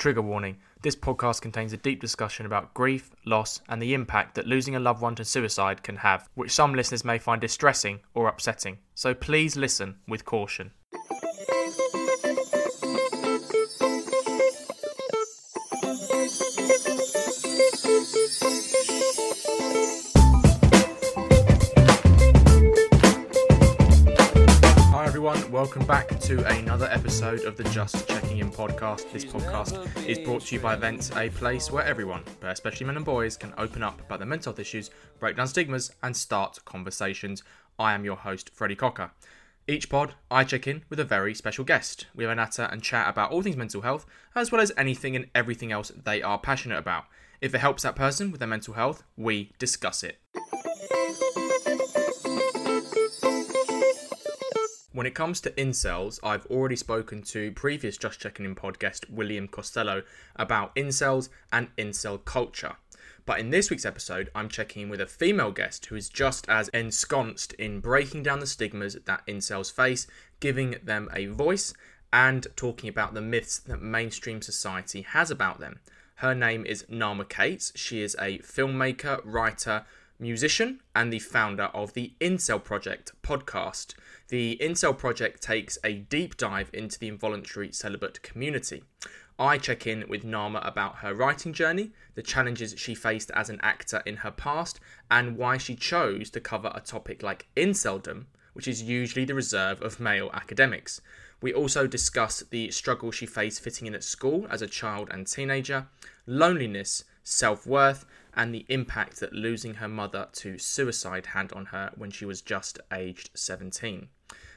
Trigger warning this podcast contains a deep discussion about grief, loss, and the impact that losing a loved one to suicide can have, which some listeners may find distressing or upsetting. So please listen with caution. Welcome back to another episode of the Just Checking In podcast. This podcast is brought to you by Vent, a place where everyone, but especially men and boys, can open up about their mental health issues, break down stigmas, and start conversations. I am your host, Freddie Cocker. Each pod, I check in with a very special guest. We have a natter and chat about all things mental health, as well as anything and everything else they are passionate about. If it helps that person with their mental health, we discuss it. When it comes to incels, I've already spoken to previous Just Checking In podcast William Costello about incels and incel culture. But in this week's episode, I'm checking in with a female guest who is just as ensconced in breaking down the stigmas that incels face, giving them a voice, and talking about the myths that mainstream society has about them. Her name is Naama Kates. She is a filmmaker, writer, musician, and the founder of the Incel Project podcast. The Incel Project takes a deep dive into the involuntary celibate community. I check in with Naama about her writing journey, the challenges she faced as an actor in her past, and why she chose to cover a topic like inceldom, which is usually the reserve of male academics. We also discuss the struggle she faced fitting in at school as a child and teenager, loneliness, self worth, and the impact that losing her mother to suicide had on her when she was just aged 17.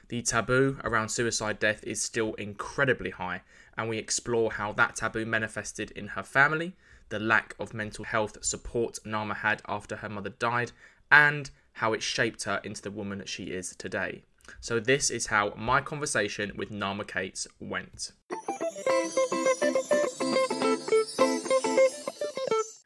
The taboo around suicide death is still incredibly high, and we explore how that taboo manifested in her family, the lack of mental health support Naama had after her mother died, and how it shaped her into the woman she is today. So, this is how my conversation with Naama Kates went.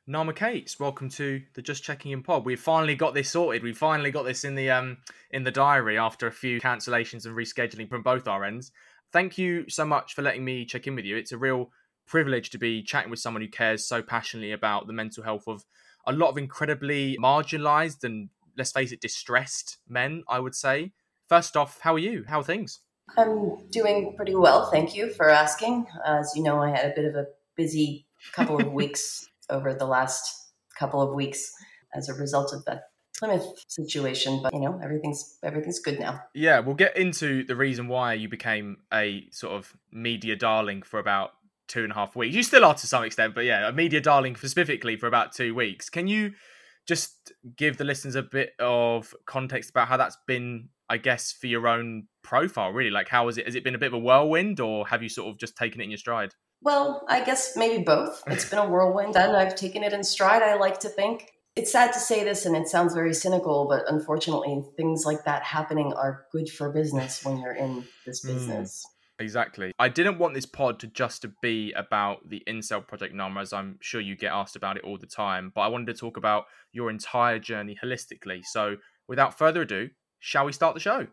Naama Kates, welcome to the Just Checking In pod. We've finally got this sorted. We finally got this in the um in the diary after a few cancellations and rescheduling from both our ends. Thank you so much for letting me check in with you. It's a real privilege to be chatting with someone who cares so passionately about the mental health of a lot of incredibly marginalized and let's face it, distressed men, I would say. First off, how are you? How are things? I'm doing pretty well. Thank you for asking. As you know, I had a bit of a busy couple of weeks over the last couple of weeks as a result of the Plymouth situation, but you know, everything's everything's good now. Yeah, we'll get into the reason why you became a sort of media darling for about two and a half weeks. You still are to some extent, but yeah, a media darling specifically for about two weeks. Can you just give the listeners a bit of context about how that's been, I guess, for your own profile, really? Like, how has it? Has it been a bit of a whirlwind, or have you sort of just taken it in your stride? Well, I guess maybe both. It's been a whirlwind, and I've taken it in stride. I like to think. It's sad to say this, and it sounds very cynical, but unfortunately, things like that happening are good for business when you're in this business. Mm. Exactly. I didn't want this pod to just to be about the incel project Naama, as I'm sure you get asked about it all the time. But I wanted to talk about your entire journey holistically. So, without further ado, shall we start the show?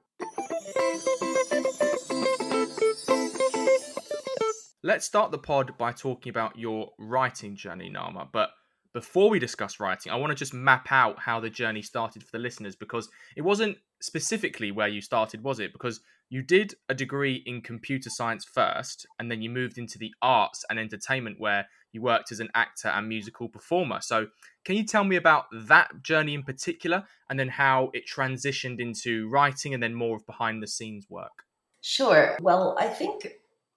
Let's start the pod by talking about your writing journey, Naama. But before we discuss writing, I want to just map out how the journey started for the listeners because it wasn't specifically where you started, was it? Because you did a degree in computer science first, and then you moved into the arts and entertainment where you worked as an actor and musical performer. So, can you tell me about that journey in particular and then how it transitioned into writing and then more of behind the scenes work? Sure. Well, I think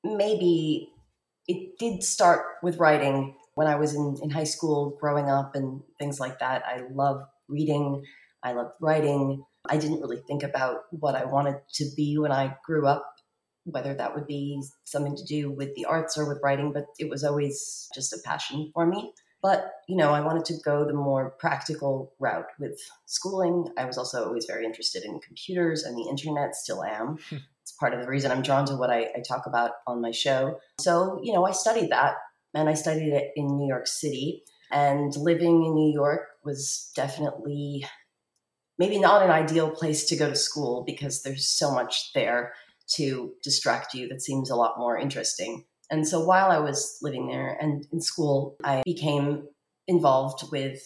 maybe it did start with writing when I was in, in high school, growing up, and things like that. I love reading, I loved writing. I didn't really think about what I wanted to be when I grew up, whether that would be something to do with the arts or with writing, but it was always just a passion for me. But, you know, I wanted to go the more practical route with schooling. I was also always very interested in computers and the internet, still am. part of the reason I'm drawn to what I, I talk about on my show. So, you know, I studied that and I studied it in New York City. And living in New York was definitely maybe not an ideal place to go to school because there's so much there to distract you that seems a lot more interesting And so while I was living there and in school, I became involved with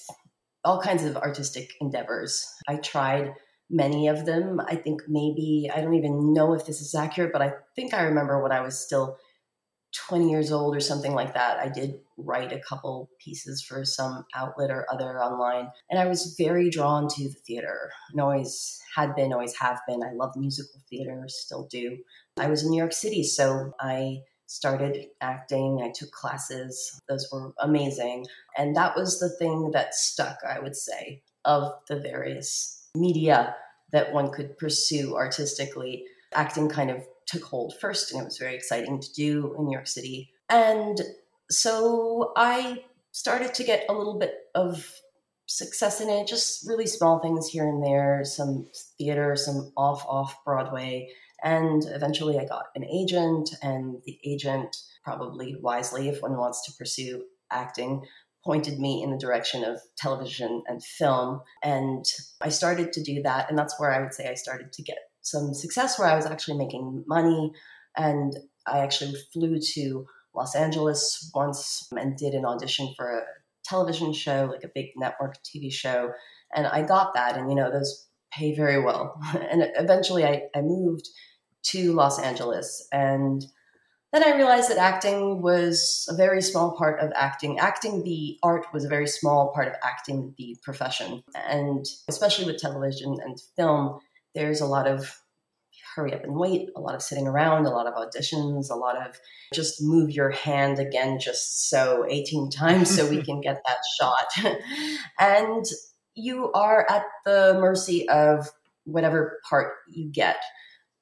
all kinds of artistic endeavors. I tried many of them. I think maybe, I don't even know if this is accurate, but I think I remember when I was still 20 years old or something like that, I did write a couple pieces for some outlet or other online. And I was very drawn to the theater and always had been, always have been. I love musical theater, still do. I was in New York City, so I started acting. I took classes. Those were amazing. And that was the thing that stuck, I would say, of the various media that one could pursue artistically. Acting kind of took hold first, and it was very exciting to do in New York City. And so I started to get a little bit of success in it, just really small things here and there, some theater, some off off Broadway. And eventually I got an agent, and the agent, probably wisely, if one wants to pursue acting, pointed me in the direction of television and film. And I started to do that. And that's where I would say I started to get some success where I was actually making money. And I actually flew to Los Angeles once and did an audition for a television show, like a big network TV show. And I got that. And, you know, those pay very well. and eventually I, I moved to Los Angeles. And then I realized that acting was a very small part of acting. Acting, the art, was a very small part of acting, the profession. And especially with television and film, there's a lot of hurry up and wait, a lot of sitting around, a lot of auditions, a lot of just move your hand again just so 18 times so we can get that shot. and you are at the mercy of whatever part you get.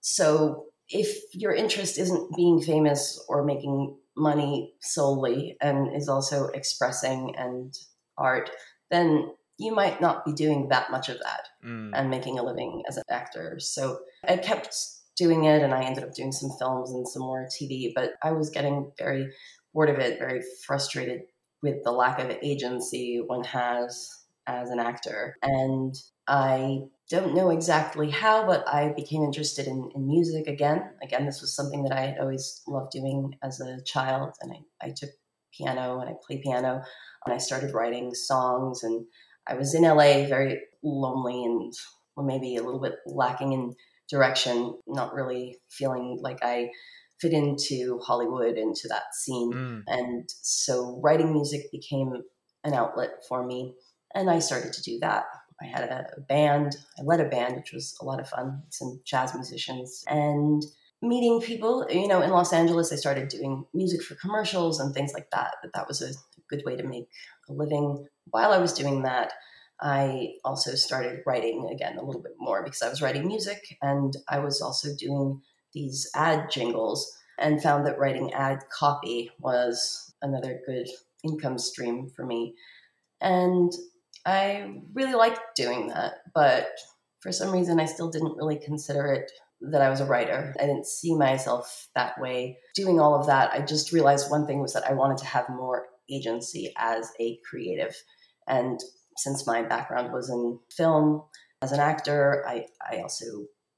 So if your interest isn't being famous or making money solely and is also expressing and art, then you might not be doing that much of that mm. and making a living as an actor. So I kept doing it and I ended up doing some films and some more TV, but I was getting very bored of it, very frustrated with the lack of agency one has as an actor. And I don't know exactly how, but I became interested in, in music again. Again, this was something that I had always loved doing as a child. And I, I took piano and I played piano and I started writing songs and I was in LA very lonely and well, maybe a little bit lacking in direction, not really feeling like I fit into Hollywood, into that scene. Mm. And so writing music became an outlet for me. And I started to do that. I had a band, I led a band, which was a lot of fun, some jazz musicians. And meeting people, you know, in Los Angeles, I started doing music for commercials and things like that. That that was a good way to make a living. While I was doing that, I also started writing again a little bit more because I was writing music and I was also doing these ad jingles and found that writing ad copy was another good income stream for me. And I really liked doing that, but for some reason I still didn't really consider it that I was a writer. I didn't see myself that way. Doing all of that, I just realized one thing was that I wanted to have more agency as a creative. And since my background was in film as an actor, I, I also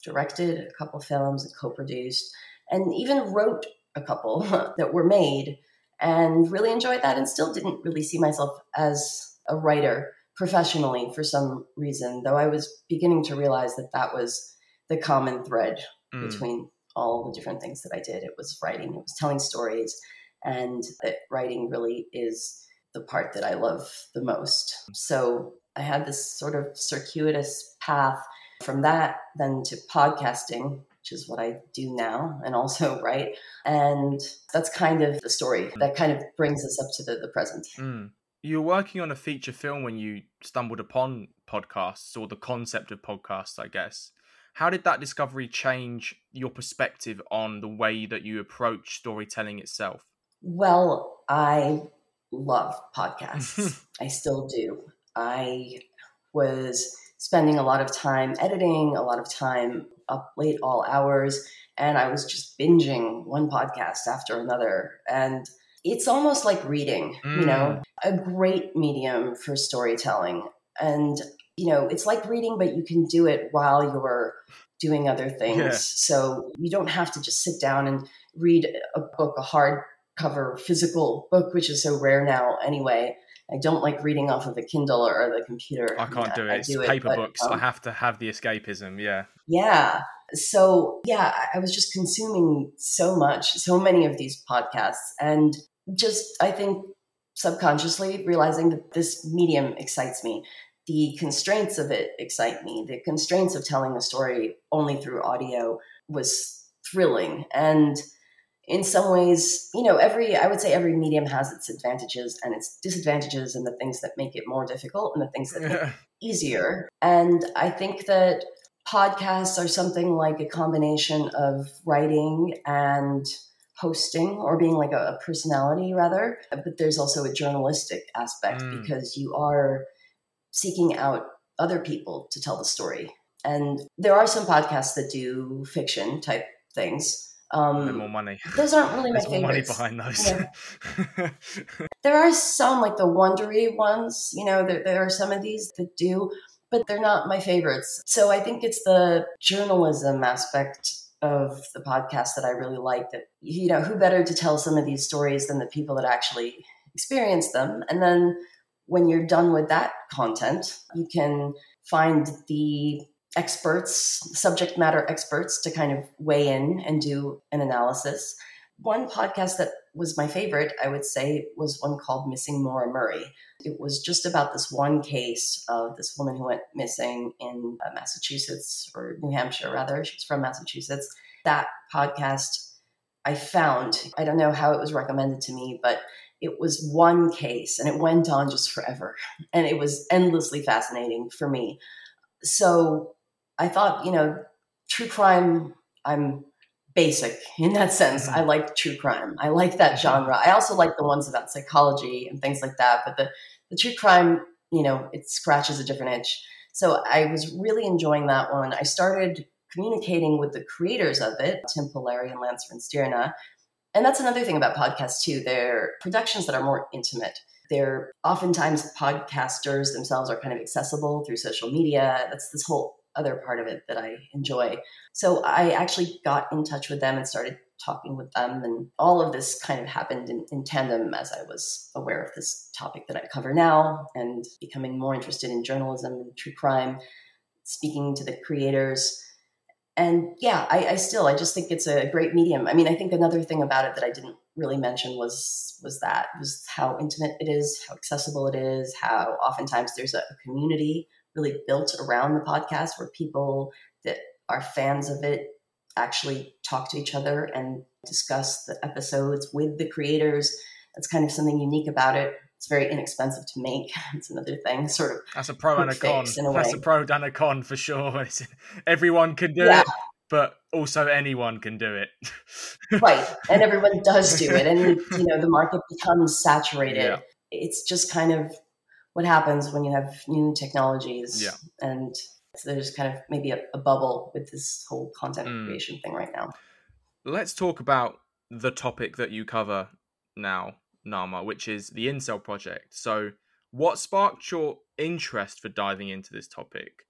directed a couple films and co-produced and even wrote a couple that were made and really enjoyed that and still didn't really see myself as a writer professionally for some reason though i was beginning to realize that that was the common thread mm. between all the different things that i did it was writing it was telling stories and that writing really is the part that I love the most. So I had this sort of circuitous path from that then to podcasting, which is what I do now and also write. And that's kind of the story that kind of brings us up to the, the present. Mm. You were working on a feature film when you stumbled upon podcasts or the concept of podcasts, I guess. How did that discovery change your perspective on the way that you approach storytelling itself? Well, I love podcasts. I still do. I was spending a lot of time editing, a lot of time up late all hours, and I was just binging one podcast after another. And it's almost like reading, mm. you know, mm. a great medium for storytelling. And, you know, it's like reading, but you can do it while you're doing other things. Yeah. So you don't have to just sit down and read a book, a hardcover physical book, which is so rare now anyway. I don't like reading off of a Kindle or the computer. I can't do it. it's do paper it, books. But, um, I have to have the escapism. Yeah. Yeah. So, yeah, I was just consuming so much, so many of these podcasts. And just, I think, subconsciously realizing that this medium excites me. The constraints of it excite me. The constraints of telling a story only through audio was thrilling. And in some ways, you know, every, I would say every medium has its advantages and its disadvantages and the things that make it more difficult and the things that make it easier. And I think that podcasts are something like a combination of writing and hosting or being like a, a personality rather. But there's also a journalistic aspect mm. because you are seeking out other people to tell the story. And there are some podcasts that do fiction type things um, more money. Those aren't really my There's favorites. More money behind those. Yeah. there are some like the Wondery ones. You know, there, there are some of these that do, but they're not my favorites. So I think it's the journalism aspect of the podcast that I really like. That you know, who better to tell some of these stories than the people that actually experience them, and then when you're done with that content, you can find the experts, subject matter experts, to kind of weigh in and do an analysis. One podcast that was my favorite, I would say, was one called Missing Maura Murray. It was just about this one case of this woman who went missing in uh, Massachusetts, or New Hampshire, rather. She's from Massachusetts. That podcast I found, I don't know how it was recommended to me, but it was one case and it went on just forever. And it was endlessly fascinating for me. So I thought, you know, true crime, I'm basic in that sense. Mm-hmm. I like true crime. I like that mm-hmm. genre. I also like the ones about psychology and things like that. But the, the true crime, you know, it scratches a different itch. So I was really enjoying that one. I started communicating with the creators of it, Tim Pilleri and Lance Reenstierna. And that's another thing about podcasts too. They're productions that are more intimate. They're oftentimes podcasters themselves are kind of accessible through social media. That's this whole other part of it that I enjoy. So I actually got in touch with them and started talking with them. And all of this kind of happened in, in, tandem as I was aware of this topic that I cover now and becoming more interested in journalism and true crime, speaking to the creators. And yeah, I, I still I just think it's a great medium. I mean, I think another thing about it that I didn't really mention was was that was how intimate it is, how accessible it is, how oftentimes there's a, a community really built around the podcast where people that are fans of it actually talk to each other and discuss the episodes with the creators. That's kind of something unique about it. It's very inexpensive to make. It's another thing, sort of. That's a pro and a con. A That's a pro and a con for sure. Everyone can do yeah. it, but also anyone can do it. right, and everyone does do it, and you know the market becomes saturated. Yeah. It's just kind of what happens when you have new technologies yeah. and there's kind of maybe a, a bubble with this whole content mm. creation thing right now. Let's talk about the topic that you cover now Naama which is the incel project. So what sparked your interest for diving into this topic?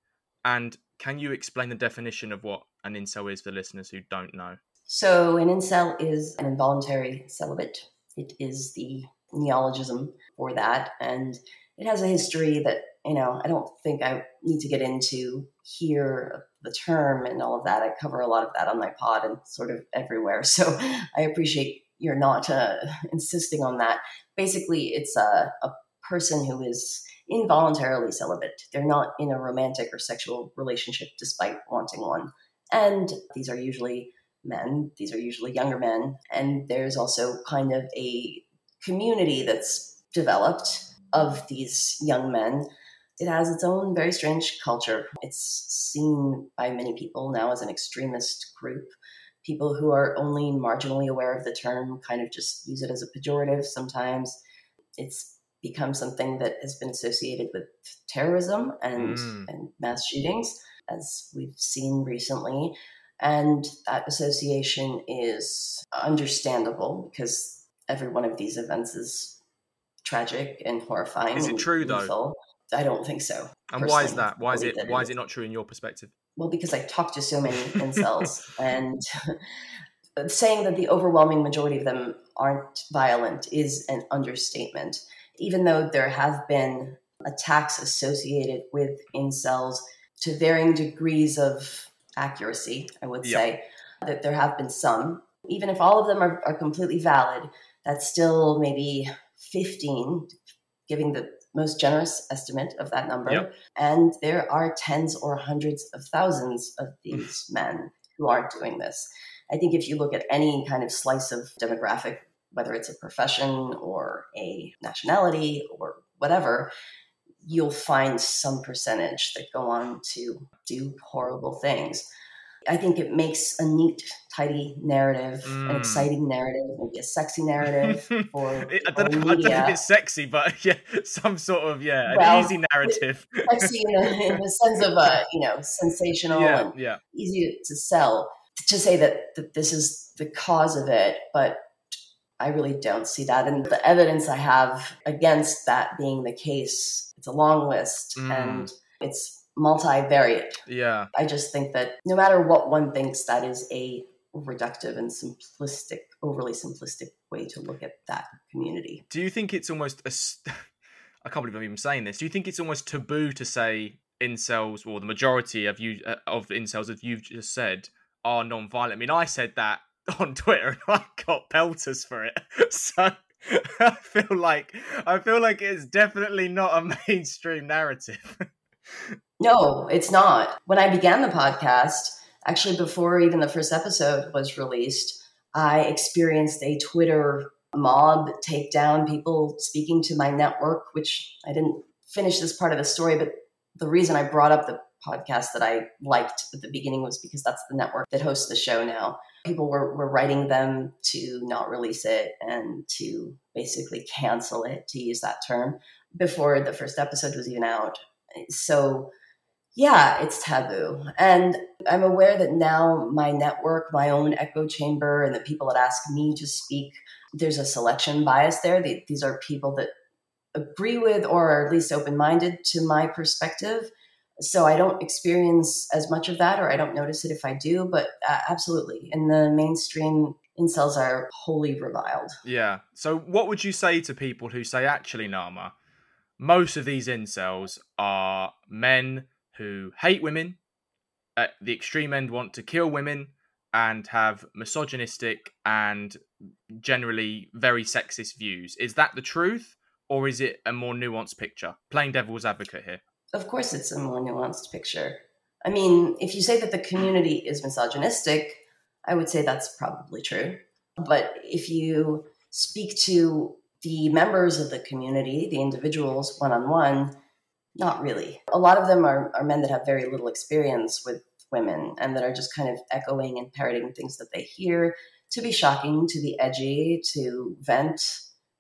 And can you explain the definition of what an incel is for listeners who don't know? So an incel is an involuntary celibate. It is the neologism for that. And it has a history that you know I don't think I need to get into here the term and all of that. I cover a lot of that on my pod and sort of everywhere. So I appreciate you're not uh, insisting on that. Basically, it's a, a person who is involuntarily celibate. They're not in a romantic or sexual relationship despite wanting one. And these are usually men, these are usually younger men. And there's also kind of a community that's developed of these young men. It has its own very strange culture. It's seen by many people now as an extremist group. People who are only marginally aware of the term kind of just use it as a pejorative sometimes. It's become something that has been associated with terrorism and, mm. and mass shootings, as we've seen recently. And that association is understandable because every one of these events is tragic and horrifying. Is it true though? I don't think so. And why is that? Why is it? Why is it not true in your perspective? Well, because I talk to so many incels, and saying that the overwhelming majority of them aren't violent is an understatement. Even though there have been attacks associated with incels to varying degrees of accuracy, I would yep. say, that there have been some. Even if all of them are, are completely valid, that's still maybe 15, giving the most generous estimate of that number. Yep. And there are tens or hundreds of thousands of these mm. men who are doing this. I think if you look at any kind of slice of demographic, whether it's a profession or a nationality or whatever, you'll find some percentage that go on to do horrible things. I think it makes a neat, tidy narrative, mm. an exciting narrative, maybe a sexy narrative for, I, don't know, I don't know if it's sexy, but yeah, some sort of yeah, well, an easy narrative. sexy in, a, in, the sense of uh, you know sensational yeah, and yeah. easy to sell. To say that, that this is the cause of it, but I really don't see that. And the evidence I have against that being the case, it's a long list, mm. and it's multivariate. Yeah. I just think that no matter what one thinks, that is a reductive and simplistic, overly simplistic way to look at that community. Do you think it's almost a. I can't believe I'm even saying this. Do you think it's almost taboo to say incels, or the majority of you uh, of incels, as you've just said, are non-violent? I mean, I said that on Twitter, and I got pelters for it. So I feel like I feel like it's definitely not a mainstream narrative. No, it's not. When I began the podcast, actually before even the first episode was released, I experienced a Twitter mob takedown, people speaking to my network, which I didn't finish this part of the story, but the reason I brought up the podcast that I liked at the beginning was because that's the network that hosts the show now. People were, were writing them to not release it and to basically cancel it, to use that term, before the first episode was even out. So, yeah, it's taboo. And I'm aware that now my network, my own echo chamber, and the people that ask me to speak, there's a selection bias there. These are people that agree with or are at least open minded to my perspective. So I don't experience as much of that, or I don't notice it if I do, but uh, absolutely. In the mainstream, incels are wholly reviled. Yeah. So what would you say to people who say, actually, Naama, most of these incels are men who hate women, at the extreme end want to kill women, and have misogynistic and generally very sexist views. Is that the truth, or is it a more nuanced picture? Playing devil's advocate here. Of course, it's a more nuanced picture. I mean, if you say that the community is misogynistic, I would say that's probably true. But if you speak to the members of the community, the individuals one on one, not really. A lot of them are, are men that have very little experience with women and that are just kind of echoing and parroting things that they hear to be shocking, to be edgy, to vent,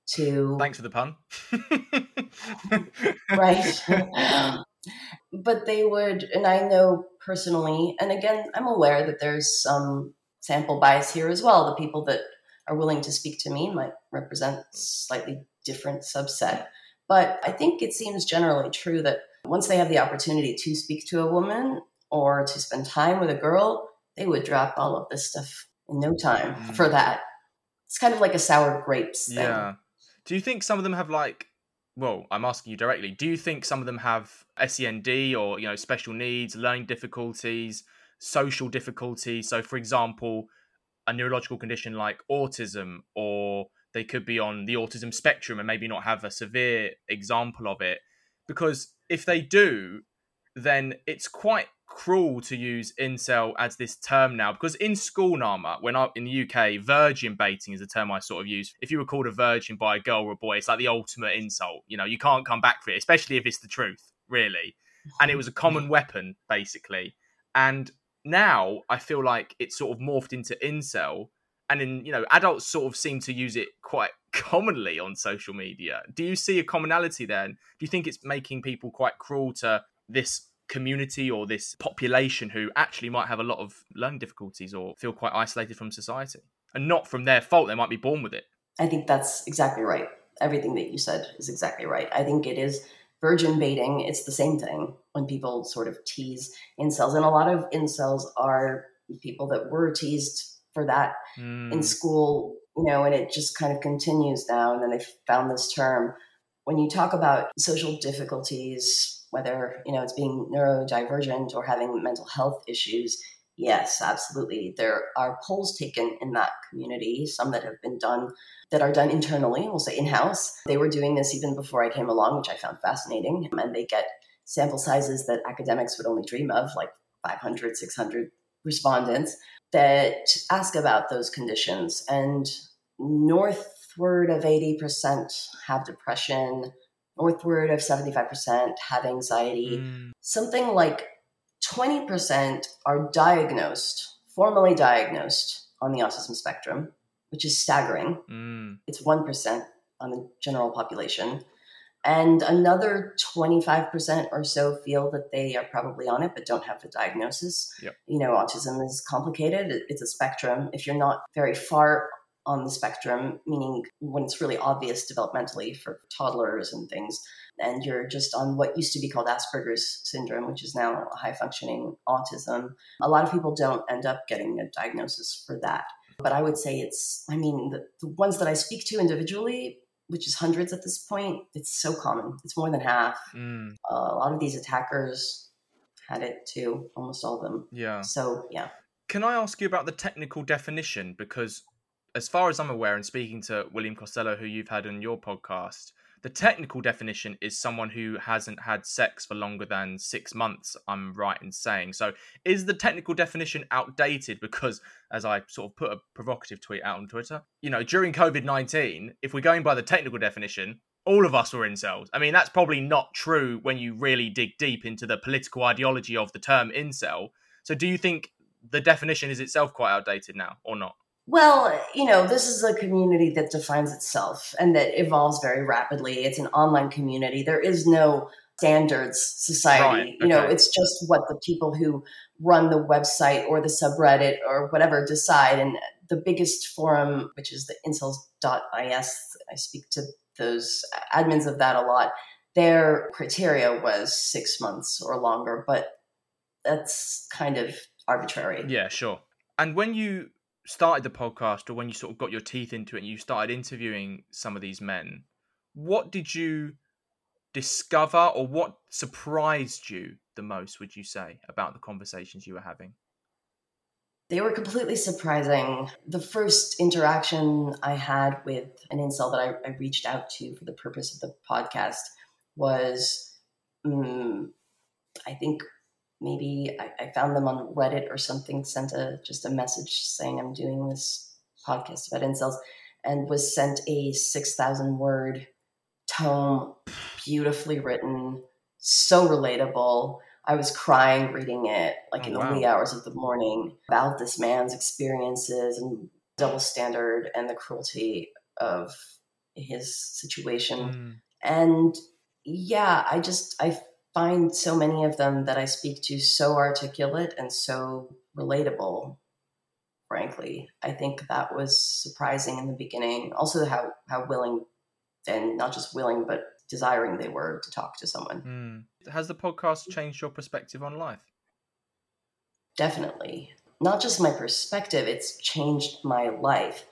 to. Thanks for the pun. right. but they would, and I know personally, and again, I'm aware that there's some sample bias here as well. The people that are willing to speak to me might represent slightly different subset. But I think it seems generally true that once they have the opportunity to speak to a woman or to spend time with a girl, they would drop all of this stuff in no time mm. for that. It's kind of like a sour grapes thing. Yeah. Do you think some of them have like well, I'm asking you directly. Do you think some of them have SEND or, you know, special needs, learning difficulties, social difficulties? So for example, a neurological condition like autism, or they could be on the autism spectrum and maybe not have a severe example of it. Because if they do, then it's quite cruel to use incel as this term now. Because in school Naama when I in the UK virgin baiting is a term I sort of use. If you were called a virgin by a girl or a boy it's like the ultimate insult. You know you can't come back for it especially if it's the truth really. And it was a common weapon basically. And now I feel like it's sort of morphed into incel, and in you know adults sort of seem to use it quite commonly on social media. Do you see a commonality there? do you think it's making people quite cruel to this community or this population who actually might have a lot of learning difficulties or feel quite isolated from society, and not from their fault? They might be born with it. I think that's exactly right. Everything that you said is exactly right. I think it is virgin baiting, it's the same thing when people sort of tease incels. And a lot of incels are people that were teased for that mm. in school, you know, and it just kind of continues now. And then they found this term. When you talk about social difficulties, whether, you know, it's being neurodivergent or having mental health issues, yes, absolutely. There are polls taken in that community, some that have been done that are done internally, we'll say in house. They were doing this even before I came along, which I found fascinating. And they get sample sizes that academics would only dream of, like 500, 600 respondents that ask about those conditions. And northward of 80% have depression, northward of 75% have anxiety. Mm. Something like 20% are diagnosed, formally diagnosed on the autism spectrum, which is staggering. Mm. It's 1% on the general population. And another 25% or so feel that they are probably on it but don't have the diagnosis. Yep. You know, autism is complicated, it's a spectrum. If you're not very far on the spectrum, meaning when it's really obvious developmentally for toddlers and things, and you're just on what used to be called Asperger's syndrome, which is now high functioning autism, a lot of people don't end up getting a diagnosis for that. But I would say it's, I mean, the, the ones that I speak to individually, which is hundreds at this point, it's so common. It's more than half. Mm. Uh, a lot of these attackers had it too, almost all of them. Yeah. So, yeah. Can I ask you about the technical definition? Because as far as I'm aware, and speaking to William Costello, who you've had on your podcast, the technical definition is someone who hasn't had sex for longer than six months, I'm right in saying. So, is the technical definition outdated? Because, as I sort of put a provocative tweet out on Twitter, you know, during COVID 19, if we're going by the technical definition, all of us were incels. I mean, that's probably not true when you really dig deep into the political ideology of the term incel. So, do you think the definition is itself quite outdated now or not? Well, you know, this is a community that defines itself and that evolves very rapidly. It's an online community. There is no standards society. Right, okay. You know, it's just what the people who run the website or the subreddit or whatever decide. And the biggest forum, which is the incels.is, I speak to those admins of that a lot. Their criteria was six months or longer, but that's kind of arbitrary. Yeah, sure. And when you started the podcast or when you sort of got your teeth into it and you started interviewing some of these men, what did you discover or what surprised you the most, would you say, about the conversations you were having? They were completely surprising. The first interaction I had with an incel that I, I reached out to for the purpose of the podcast was, um, I think, maybe I, I, found them on Reddit or something, sent a just a message saying I'm doing this podcast about incels, and was sent a six thousand word tome, beautifully written, so relatable. I was crying reading it, like oh, in the wow. wee hours of the morning, about this man's experiences and double standard and the cruelty of his situation. Mm. And yeah, I just I find so many of them that I speak to so articulate and so relatable. Frankly, I think that was surprising in the beginning. Also, how how willing and not just willing, but desiring they were to talk to someone. Mm. Has the podcast changed your perspective on life? Definitely. Not just my perspective, it's changed my life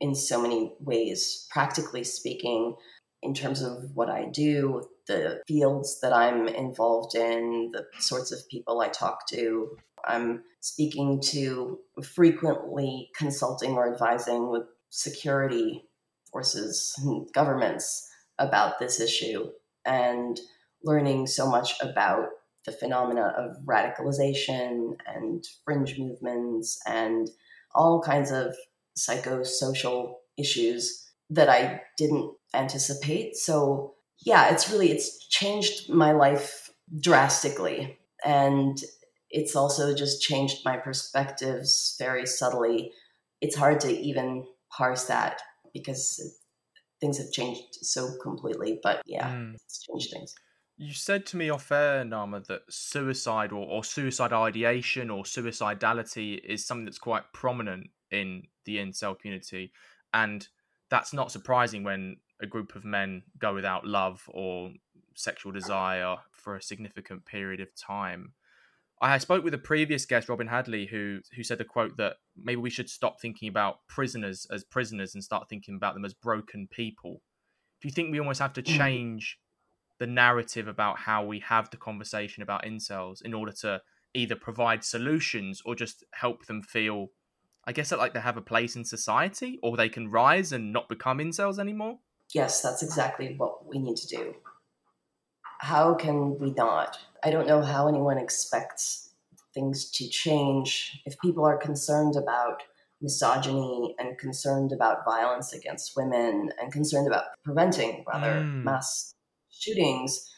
in so many ways. Practically speaking, in terms of what I do, the fields that I'm involved in, the sorts of people I talk to. I'm speaking to frequently consulting or advising with security forces and governments about this issue and learning so much about the phenomena of radicalization and fringe movements and all kinds of psychosocial issues that I didn't anticipate. So yeah, it's really it's changed my life drastically and it's also just changed my perspectives very subtly. It's hard to even parse that because things have changed so completely, but yeah, mm. it's changed things. You said to me off air, Naama, that suicide or, or suicide ideation or suicidality is something that's quite prominent in the incel community. And that's not surprising when a group of men go without love or sexual desire for a significant period of time. I spoke with a previous guest, Robin Hadley, who who said a quote that maybe we should stop thinking about prisoners as prisoners and start thinking about them as broken people. Do you think we almost have to Mm. change the narrative about how we have the conversation about incels in order to either provide solutions or just help them feel, I guess, like they have a place in society or they can rise and not become incels anymore? Yes, that's exactly what we need to do. How can we not? I don't know how anyone expects things to change if people are concerned about misogyny and concerned about violence against women and concerned about preventing rather Mm. mass shootings.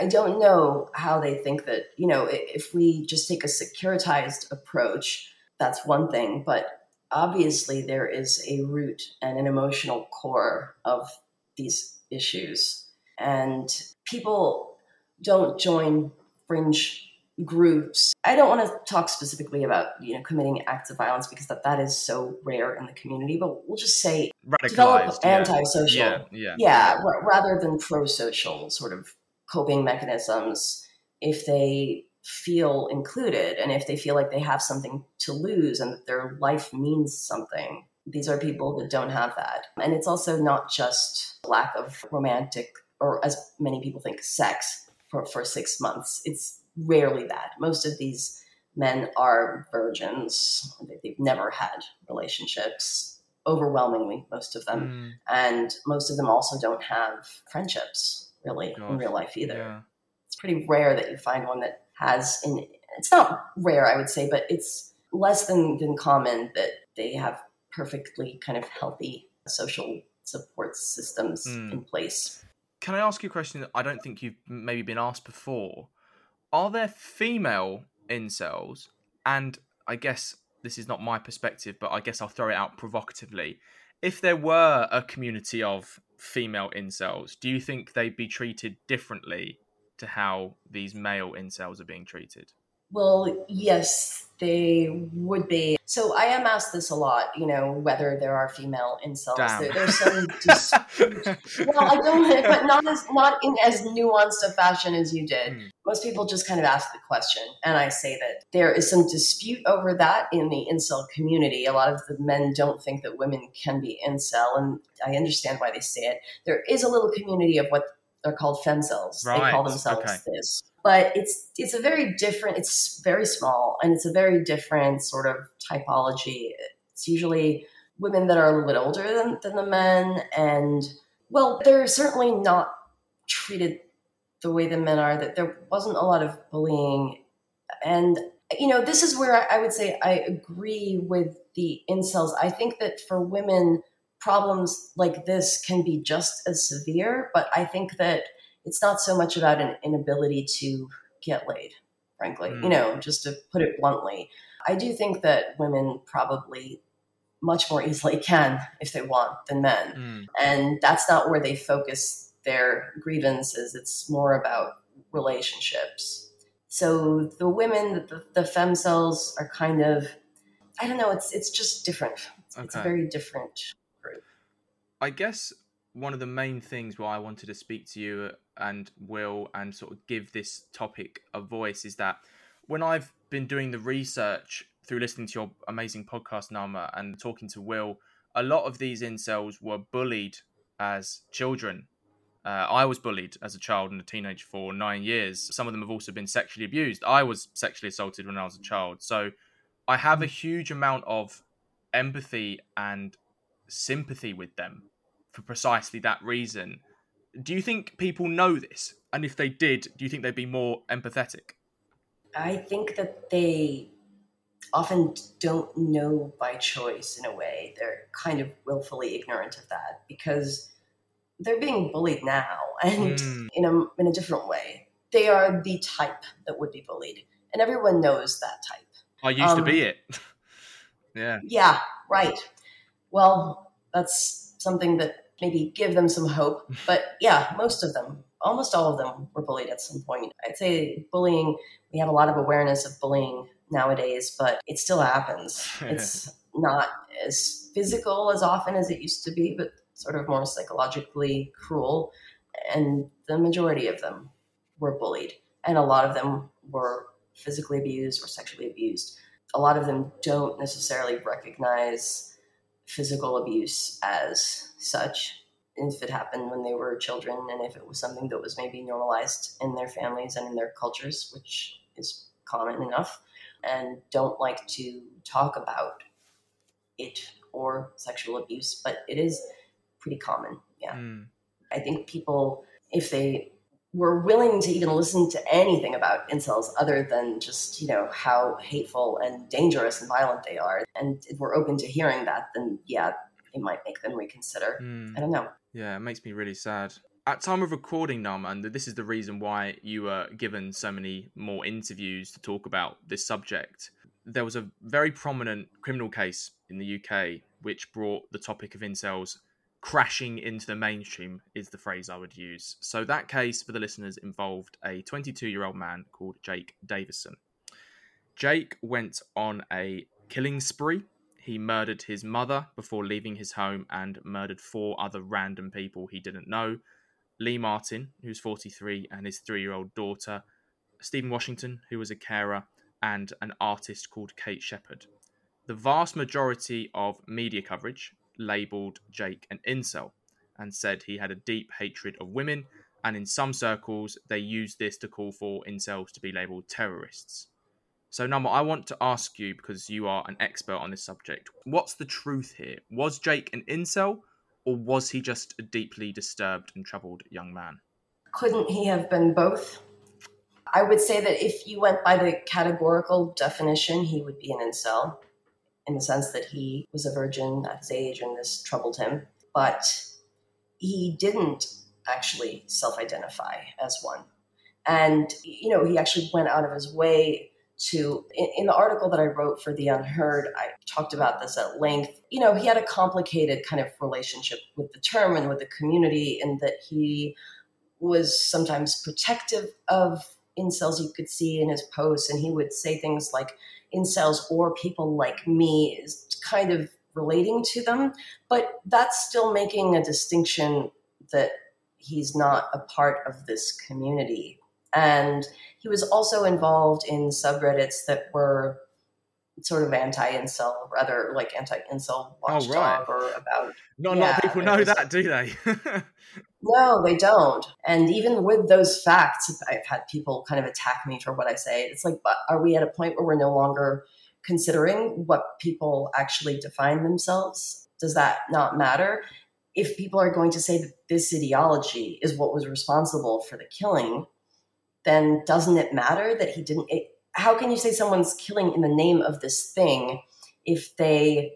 I don't know how they think that, you know, if we just take a securitized approach, that's one thing, but obviously there is a root and an emotional core of these issues. And people don't join fringe groups. I don't want to talk specifically about, you know, committing acts of violence because that, that is so rare in the community, but we'll just say develop yeah. antisocial Yeah, yeah. yeah, r- rather than pro-social sort of coping mechanisms if they feel included and if they feel like they have something to lose and that their life means something these are people that don't have that. And it's also not just lack of romantic or as many people think sex for, for six months. It's rarely that. Most of these men are virgins. They- they've never had relationships. Overwhelmingly most of them. Mm, and most of them also don't have friendships really in real life either. yeah. It's pretty rare that you find one that has in it's not rare I would say, but it's less than, than common that they have perfectly kind of healthy social support systems Mm. in place. Can I ask you a question that I don't think you've maybe been asked before? Are there female incels? And I guess this is not my perspective, but I guess I'll throw it out provocatively. If there were a community of female incels, do you think they'd be treated differently to how these male incels are being treated? Well, yes, they would be. So I am asked this a lot, you know, whether there are female incels. There, there's some dis- well, I don't, but not as not in as nuanced a fashion as you did. Hmm. Most people just kind of ask the question, and I say that there is some dispute over that in the incel community. A lot of the men don't think that women can be incel, and I understand why they say it. There is a little community of what they're called femcels. They call themselves okay. this, but it's it's a very different. It's very small, and it's a very different sort of typology. It's usually women that are a little bit older than, than the men and well they're certainly not treated the way the men are that there wasn't a lot of bullying and you know this is where i, I would say i agree with the incels i think that for women problems like this can be just as severe but i think that it's not so much about an inability to get laid frankly Mm. you know just to put it bluntly. I do think that women probably much more easily can if they want than men. Mm, and that's not where they focus their grievances. It's more about relationships. So the women the, the femcels are kind of i don't know it's it's just different. It's, it's a very different group. I guess one of the main things why I wanted to speak to you and Will and sort of give this topic a voice is that when I've been doing the research through listening to your amazing podcast, Naama, and talking to Will, a lot of these incels were bullied as children. Uh, I was bullied as a child and a teenager for nine years. Some of them have also been sexually abused. I was sexually assaulted when I was a child. So I have a huge amount of empathy and sympathy with them for precisely that reason. Do you think people know this? And if they did, do you think they'd be more empathetic? i think that they often don't know by choice in a way they're kind of willfully ignorant of that because they're being bullied now and Mm. in a in a different way they are the type that would be bullied and everyone knows that type I used to Um, be it. yeah. Yeah, right. Well, that's something that maybe give them some hope. But yeah, most of them, almost all of them, were bullied at some point. I'd say bullying. We have a lot of awareness of bullying nowadays, but it still happens. It's not as physical as often as it used to be, but sort of more psychologically cruel. And the majority of them were bullied, and a lot of them were physically abused or sexually abused. A lot of them don't necessarily recognize physical abuse as such. If it happened when they were children, and if it was something that was maybe normalized in their families and in their cultures, which is common enough, and don't like to talk about it or sexual abuse, but it is pretty common. Yeah. Mm. I think people, if they were willing to even listen to anything about incels other than just, you know, how hateful and dangerous and violent they are, and if we're open to hearing that, then yeah, it might make them reconsider. Mm. I don't know. Yeah, it makes me really sad. At time of recording, Naama, and this is the reason why you were given so many more interviews to talk about this subject. There was a very prominent criminal case in the UK which brought the topic of incels crashing into the mainstream is the phrase I would use. So that case for the listeners involved a 22-year-old man called Jake Davison. Jake went on a killing spree. He murdered his mother before leaving his home and murdered four other random people he didn't know. Lee Martyn, who's 43, and his three year old daughter, Stephen Washington, who was a carer, and an artist called Kate Shepherd. The vast majority of media coverage labelled Jake an incel and said he had a deep hatred of women, and in some circles, they used this to call for incels to be labelled terrorists. So, Naama, I want to ask you, because you are an expert on this subject, what's the truth here? Was Jake an incel, or was he just a deeply disturbed and troubled young man? Couldn't he have been both? I would say that if you went by the categorical definition, he would be an incel in the sense that he was a virgin at his age and this troubled him. But he didn't actually self identify as one. And, you know, he actually went out of his way to, in, in, the article that I wrote for The UnHerd, I talked about this at length. You know, he had a complicated kind of relationship with the term and with the community, in that he was sometimes protective of incels you could see in his posts, and he would say things like, incels or people like me is kind of relating to them, but that's still making a distinction that he's not a part of this community. And he was also involved in subreddits that were sort of anti-incel, rather like anti-incel watchdog oh, right. or about. Not yeah, a lot of people know that, do they? no, they don't. And even with those facts, I've had people kind of attack me for what I say. It's like, but are we at a point where we're no longer considering what people actually define themselves? Does that not matter? If people are going to say that this ideology is what was responsible for the killing, then doesn't it matter that he didn't? It, how can you say someone's killing in the name of this thing if they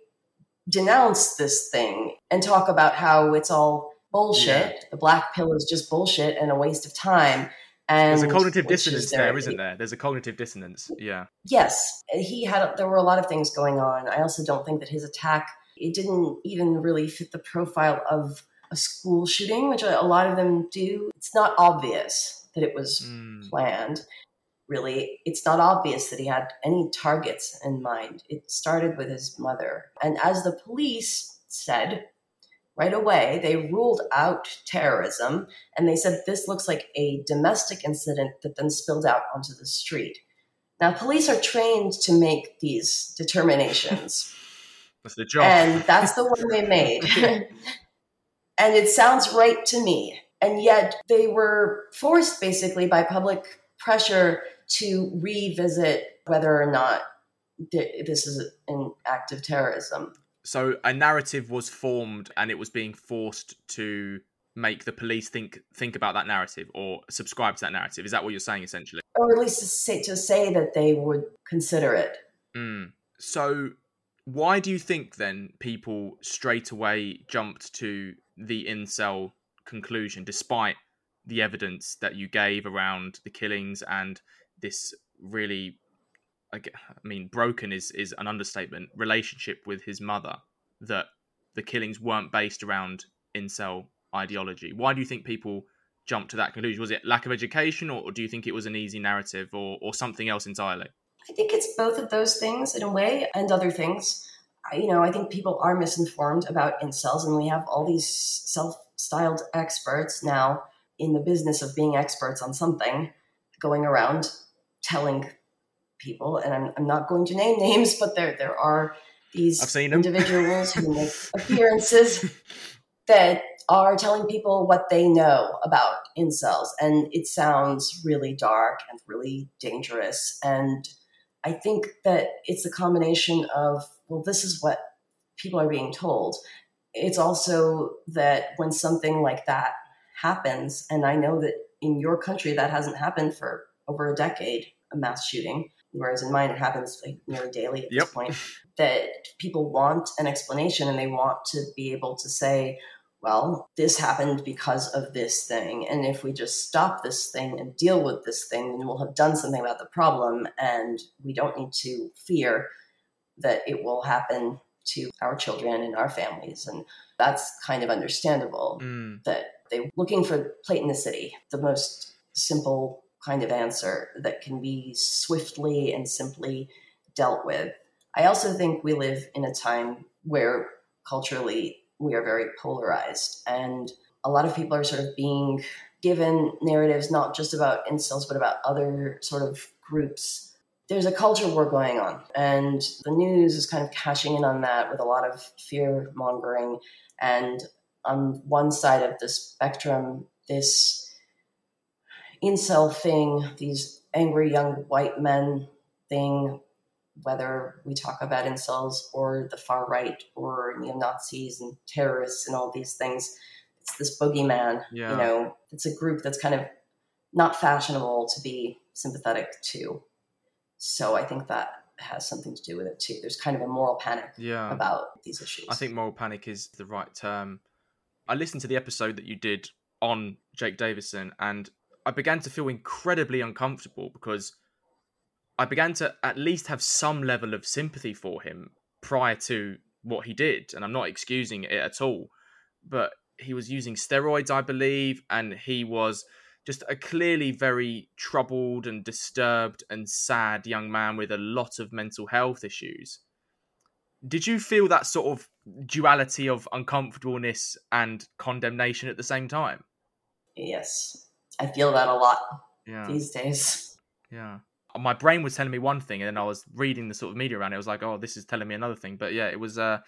denounce this thing and talk about how it's all bullshit? Yeah. The black pill is just bullshit and a waste of time. And there's a cognitive dissonance is there, isn't there? There's a cognitive dissonance. Yeah. Yes, he had. There were a lot of things going on. I also don't think that his attack it didn't even really fit the profile of a school shooting, which a lot of them do. It's not obvious that it was mm. planned really, it's not obvious that he had any targets in mind. It started with his mother. And as the police said, right away, they ruled out terrorism and they said this looks like a domestic incident that then spilled out onto the street. Now, police are trained to make these determinations. That's the job. And that's the one they made. and it sounds right to me. And yet they were forced basically by public pressure to revisit whether or not this is an act of terrorism. So a narrative was formed, and it was being forced to make the police think think about that narrative or subscribe to that narrative. Is that what you're saying, essentially? Or at least to say, to say that they would consider it. Mm. So, why do you think then people straight away jumped to the incel conclusion, despite the evidence that you gave around the killings and this really I mean broken is is an understatement relationship with his mother that the killings weren't based around incel ideology. Why do you think people jumped to that conclusion? Was it lack of education, or, or do you think it was an easy narrative, or or something else entirely? I think it's both of those things in a way, and other things. I, you know, I think people are misinformed about incels, and we have all these self-styled experts now in the business of being experts on something going around telling people, and I'm, I'm not going to name names, but there there are these individuals who make appearances that are telling people what they know about incels. And it sounds really dark and really dangerous. And I think that it's a combination of, well, this is what people are being told. It's also that when something like that happens, and I know that in your country that hasn't happened for over a decade, a mass shooting, whereas in mine it happens like nearly daily at yep. this point, that people want an explanation and they want to be able to say, well, this happened because of this thing. And if we just stop this thing and deal with this thing, then we'll have done something about the problem. And we don't need to fear that it will happen to our children and our families. And that's kind of understandable mm. that they're looking for platonicity, the most simple kind of answer that can be swiftly and simply dealt with. I also think we live in a time where culturally we are very polarized. And a lot of people are sort of being given narratives not just about incels, but about other sort of groups. There's a culture war going on, and the news is kind of cashing in on that with a lot of fear mongering. And on one side of the spectrum, this incel thing, these angry young white men thing, whether we talk about incels or the far right or neo Nazis and terrorists and all these things. It's this boogeyman. Yeah. You know, it's a group that's kind of not fashionable to be sympathetic to. So I think that has something to do with it too. There's kind of a moral panic yeah. about these issues. I think moral panic is the right term. I listened to the episode that you did on Jake Davison and I began to feel incredibly uncomfortable because I began to at least have some level of sympathy for him prior to what he did. And I'm not excusing it at all. But he was using steroids, I believe, and he was just a clearly very troubled and disturbed and sad young man with a lot of mental health issues. Did you feel that sort of duality of uncomfortableness and condemnation at the same time? Yes. I feel that a lot yeah. these days. Yeah my brain was telling me one thing, and then I was reading the sort of media around it. I was like, oh, this is telling me another thing. But yeah, it was. Uh,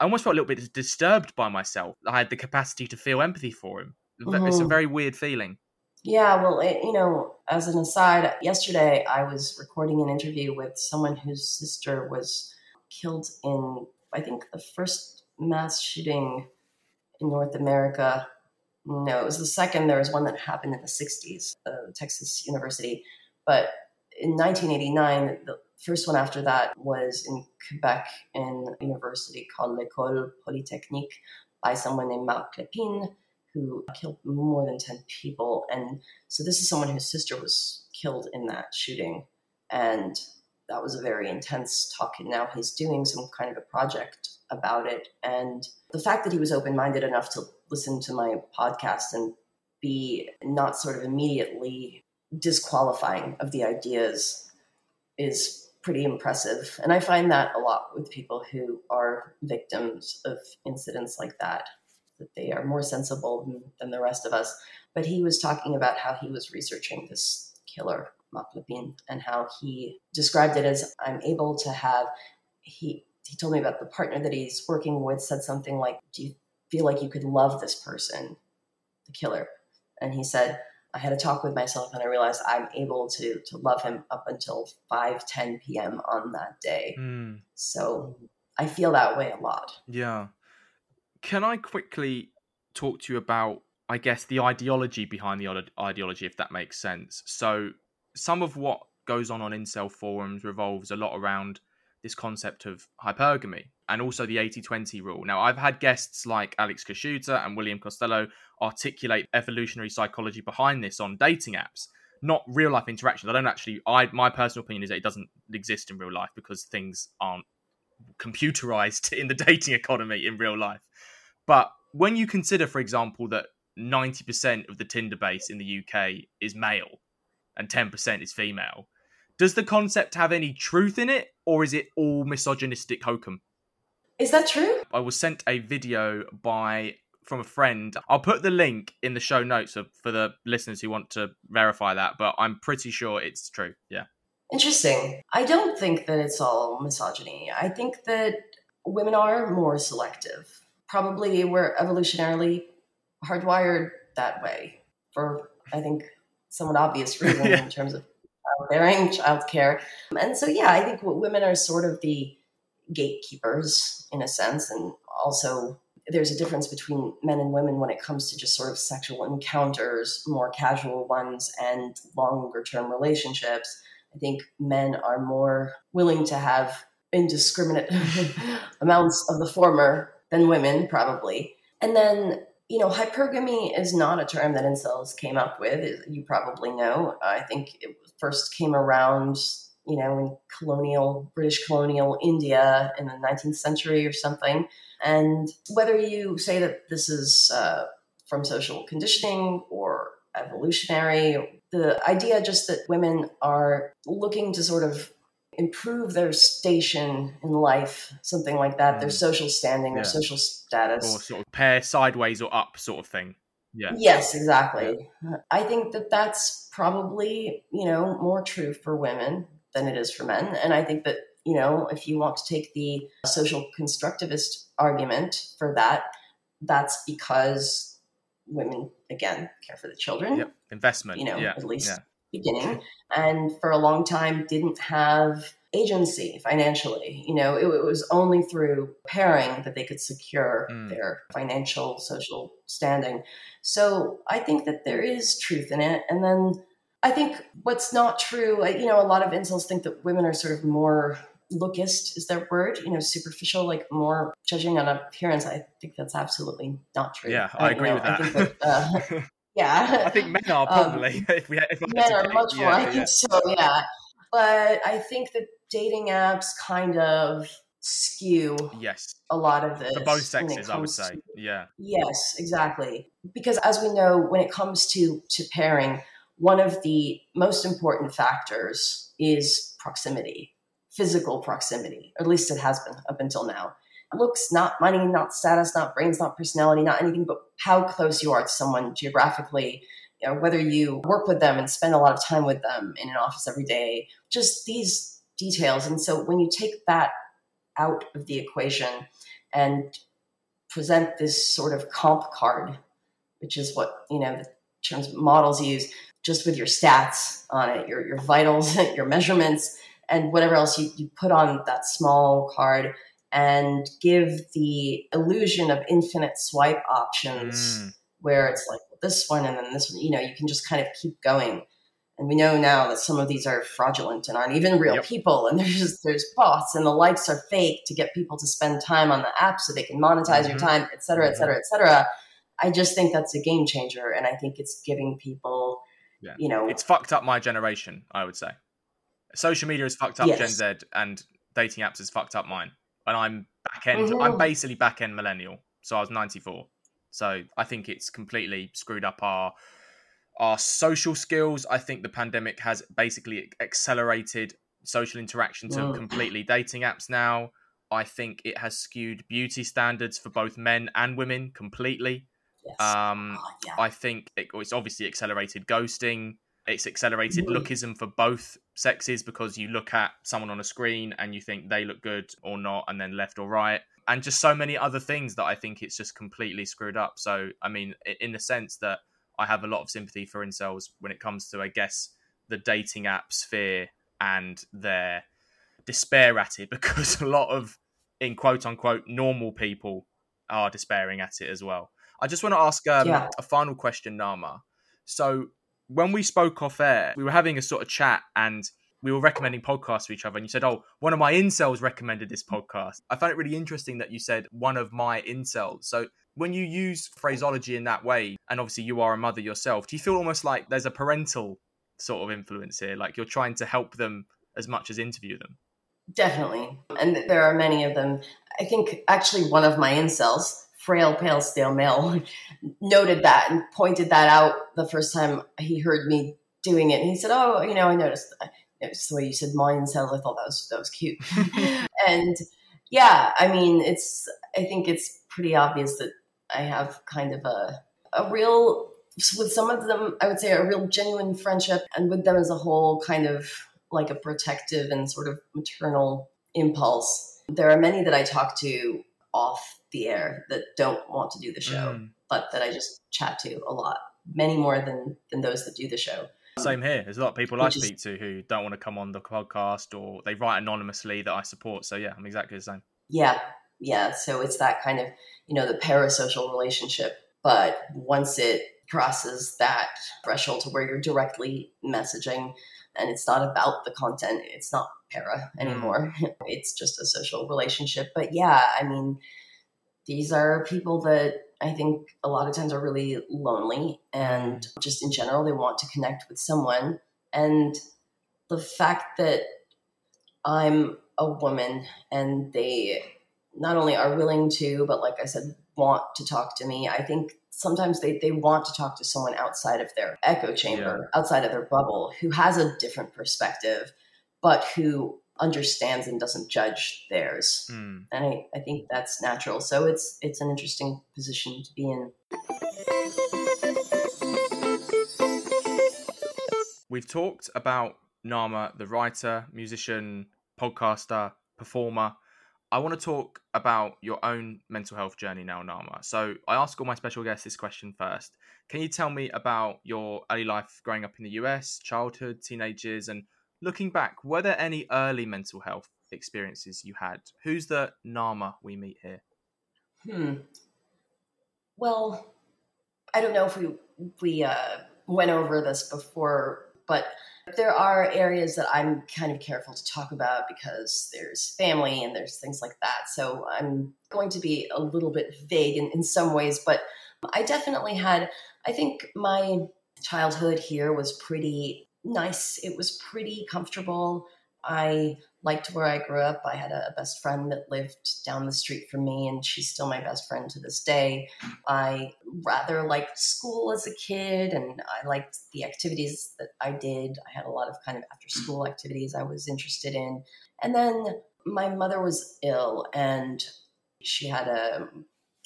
I almost felt a little bit disturbed by myself. I had the capacity to feel empathy for him. Mm-hmm. It's a mm-hmm. very weird feeling. Yeah, well, it, you know, as an aside, yesterday I was recording an interview with someone whose sister was killed in, I think, the first mass shooting in North America. No, it was the second. There was one that happened in the 60s, uh, Texas University. But in 1989, the first one after that was in Quebec in a university called L'École Polytechnique by someone named Marc Lépine, who killed more than 10 people. And so this is someone whose sister was killed in that shooting. And that was a very intense talk. And now he's doing some kind of a project about it. And the fact that he was open minded enough to listen to my podcast and be not sort of immediately disqualifying of the ideas is pretty impressive. And I find that a lot with people who are victims of incidents like that, that they are more sensible than, the rest of us. But he was talking about how he was researching this killer, Marc Lépine, and how he described it as I'm able to have, he, he told me about the partner that he's working with said something like, Do you feel like you could love this person, the killer? And he said, I had a talk with myself and I realized I'm able to to love him up until 5 10 p.m. on that day. Mm. So I feel that way a lot. Yeah. Can I quickly talk to you about I guess the ideology behind the ideology if that makes sense. So some of what goes on on incel forums revolves a lot around this concept of hypergamy and also the 80-20 rule. Now, I've had guests like Alex Kashuta and William Costello articulate evolutionary psychology behind this on dating apps, not real life interactions. I don't actually I my personal opinion is that it doesn't exist in real life because things aren't computerized in the dating economy in real life. But when you consider, for example, that 90% of the Tinder base in the UK is male and 10% is female, does the concept have any truth in it, or is it all misogynistic hokum? Is that true? I was sent a video by from a friend. I'll put the link in the show notes for the listeners who want to verify that, but I'm pretty sure it's true. Yeah. Interesting. I don't think that it's all misogyny. I think that women are more selective. Probably we're evolutionarily hardwired that way for, I think, somewhat obvious reasons yeah. in terms of childbearing, childcare. And so, yeah, I think women are sort of the gatekeepers in a sense. And also, there's a difference between men and women when it comes to just sort of sexual encounters, more casual ones, and longer term relationships. I think men are more willing to have indiscriminate amounts of the former than women, probably. And then, you know, hypergamy is not a term that incels came up with. You probably know. I think it first came around, you know, in colonial, British colonial India in the 19th century or something. And whether you say that this is uh, from social conditioning or evolutionary, the idea just that women are looking to sort of improve their station in life, something like that, mm. their social standing, yeah. their social status. Or sort of pair sideways or up sort of thing. Yeah. Yes, exactly. Yeah. I think that that's probably, you know, more true for women than it is for men. And I think that, you know, if you want to take the social constructivist argument for that, that's because women, again, care for the children. Yep. Investment. You know, yeah. at least beginning and for a long time didn't have agency financially. You know it, it was only through pairing that they could secure mm. their financial social standing. So i think that there is truth in it. And then i think what's not true you know a lot of incels think that women are sort of more lookist is their word you know superficial like more judging on appearance. I think that's absolutely not true. Yeah i, agree know, with that, that uh, Yeah, I think men are um, probably. Um, if we, if men are much more. Yeah, I think yeah. so. Yeah, but I think that dating apps kind of skew yes a lot of this for both sexes i would say to, yeah yes exactly because as we know when it comes to to pairing one of the most important factors is proximity physical proximity at least it has been up until now looks, not money, not status, not brains, not personality, not anything, but how close you are to someone geographically, you know, whether you work with them and spend a lot of time with them in an office every day, just these details. And so when you take that out of the equation and present this sort of comp card, which is what, you know, the terms models use, just with your stats on it, your, your vitals, your measurements, and whatever else you, you put on that small card and give the illusion of infinite swipe options mm. where it's like well, this one and then this one, you know, you can just kind of keep going. And we know now that some of these are fraudulent and aren't even real yep. people. And there's just, there's bots and the likes are fake to get people to spend time on the app so they can monetize mm-hmm. your time, et cetera, et cetera, et cetera. I just think that's a game changer. And I think it's giving people, yeah. you know, it's fucked up my generation, I would say. Social media has fucked up yes. Gen Z and dating apps has fucked up mine and I'm back end. Mm-hmm. I'm basically back end millennial, so I was 94. So I think it's completely screwed up our our social skills. I think the pandemic has basically accelerated social interaction to mm. completely dating apps now. I think it has skewed beauty standards for both men and women completely. Yes. Um, oh, yeah. I think it, it's obviously accelerated ghosting. It's accelerated mm. lookism for both sexes because you look at someone on a screen and you think they look good or not, and then left or right, and just so many other things that I think it's just completely screwed up. So, I mean, in the sense that I have a lot of sympathy for incels when it comes to, I guess, the dating app sphere and their despair at it, because a lot of, in quote unquote, normal people are despairing at it as well. I just want to ask um, yeah. a final question, Naama. So, when we spoke off air, we were having a sort of chat and we were recommending podcasts to each other. And you said, Oh, one of my incels recommended this podcast. I found it really interesting that you said one of my incels. So when you use phraseology in that way, and obviously you are a mother yourself, do you feel almost like there's a parental sort of influence here? Like you're trying to help them as much as interview them? Definitely. And there are many of them. I think actually one of my incels frail, pale, stale male, noted that and pointed that out the first time he heard me doing it. And he said, "Oh, you know, I noticed, I noticed the way you said mine cells. I thought that was that was cute." and yeah, I mean, it's. I think it's pretty obvious that I have kind of a a real with some of them. I would say a real genuine friendship, and with them as a whole, kind of like a protective and sort of maternal impulse. There are many that I talk to off the air that don't want to do the show, mm. but that I just chat to a lot. Many more than than those that do the show. Same here. There's a lot of people Which I speak is, to who don't want to come on the podcast or they write anonymously that I support. So yeah, I'm exactly the same. Yeah. Yeah. So it's that kind of, you know, the parasocial relationship. But once it crosses that threshold to where you're directly messaging and it's not about the content, it's not para mm. anymore. Mm. It's just a social relationship. But yeah, I mean, these are people that I think a lot of times are really lonely and just in general, they want to connect with someone. And the fact that I'm a woman and they not only are willing to, but like I said, want to talk to me, I think sometimes they, they want to talk to someone outside of their echo chamber, yeah. outside of their bubble, who has a different perspective, but who understands and doesn't judge theirs. Mm. And I, I think that's natural. So it's it's an interesting position to be in. We've talked about Naama, the writer, musician, podcaster, performer. I want to talk about your own mental health journey now, Naama. So I ask all my special guests this question first. Can you tell me about your early life growing up in the US, childhood, teenagers, and looking back, were there any early mental health experiences you had? Who's the Naama we meet here? Hmm. Well, I don't know if we we uh, went over this before, but there are areas that I'm kind of careful to talk about because there's family and there's things like that. So I'm going to be a little bit vague in, in some ways, but I definitely had. I think my childhood here was pretty nice. It was pretty comfortable. I liked where I grew up. I had a best friend that lived down the street from me, and she's still my best friend to this day. I rather liked school as a kid, and I liked the activities that I did. I had a lot of kind of after school activities I was interested in. And then my mother was ill, and she had a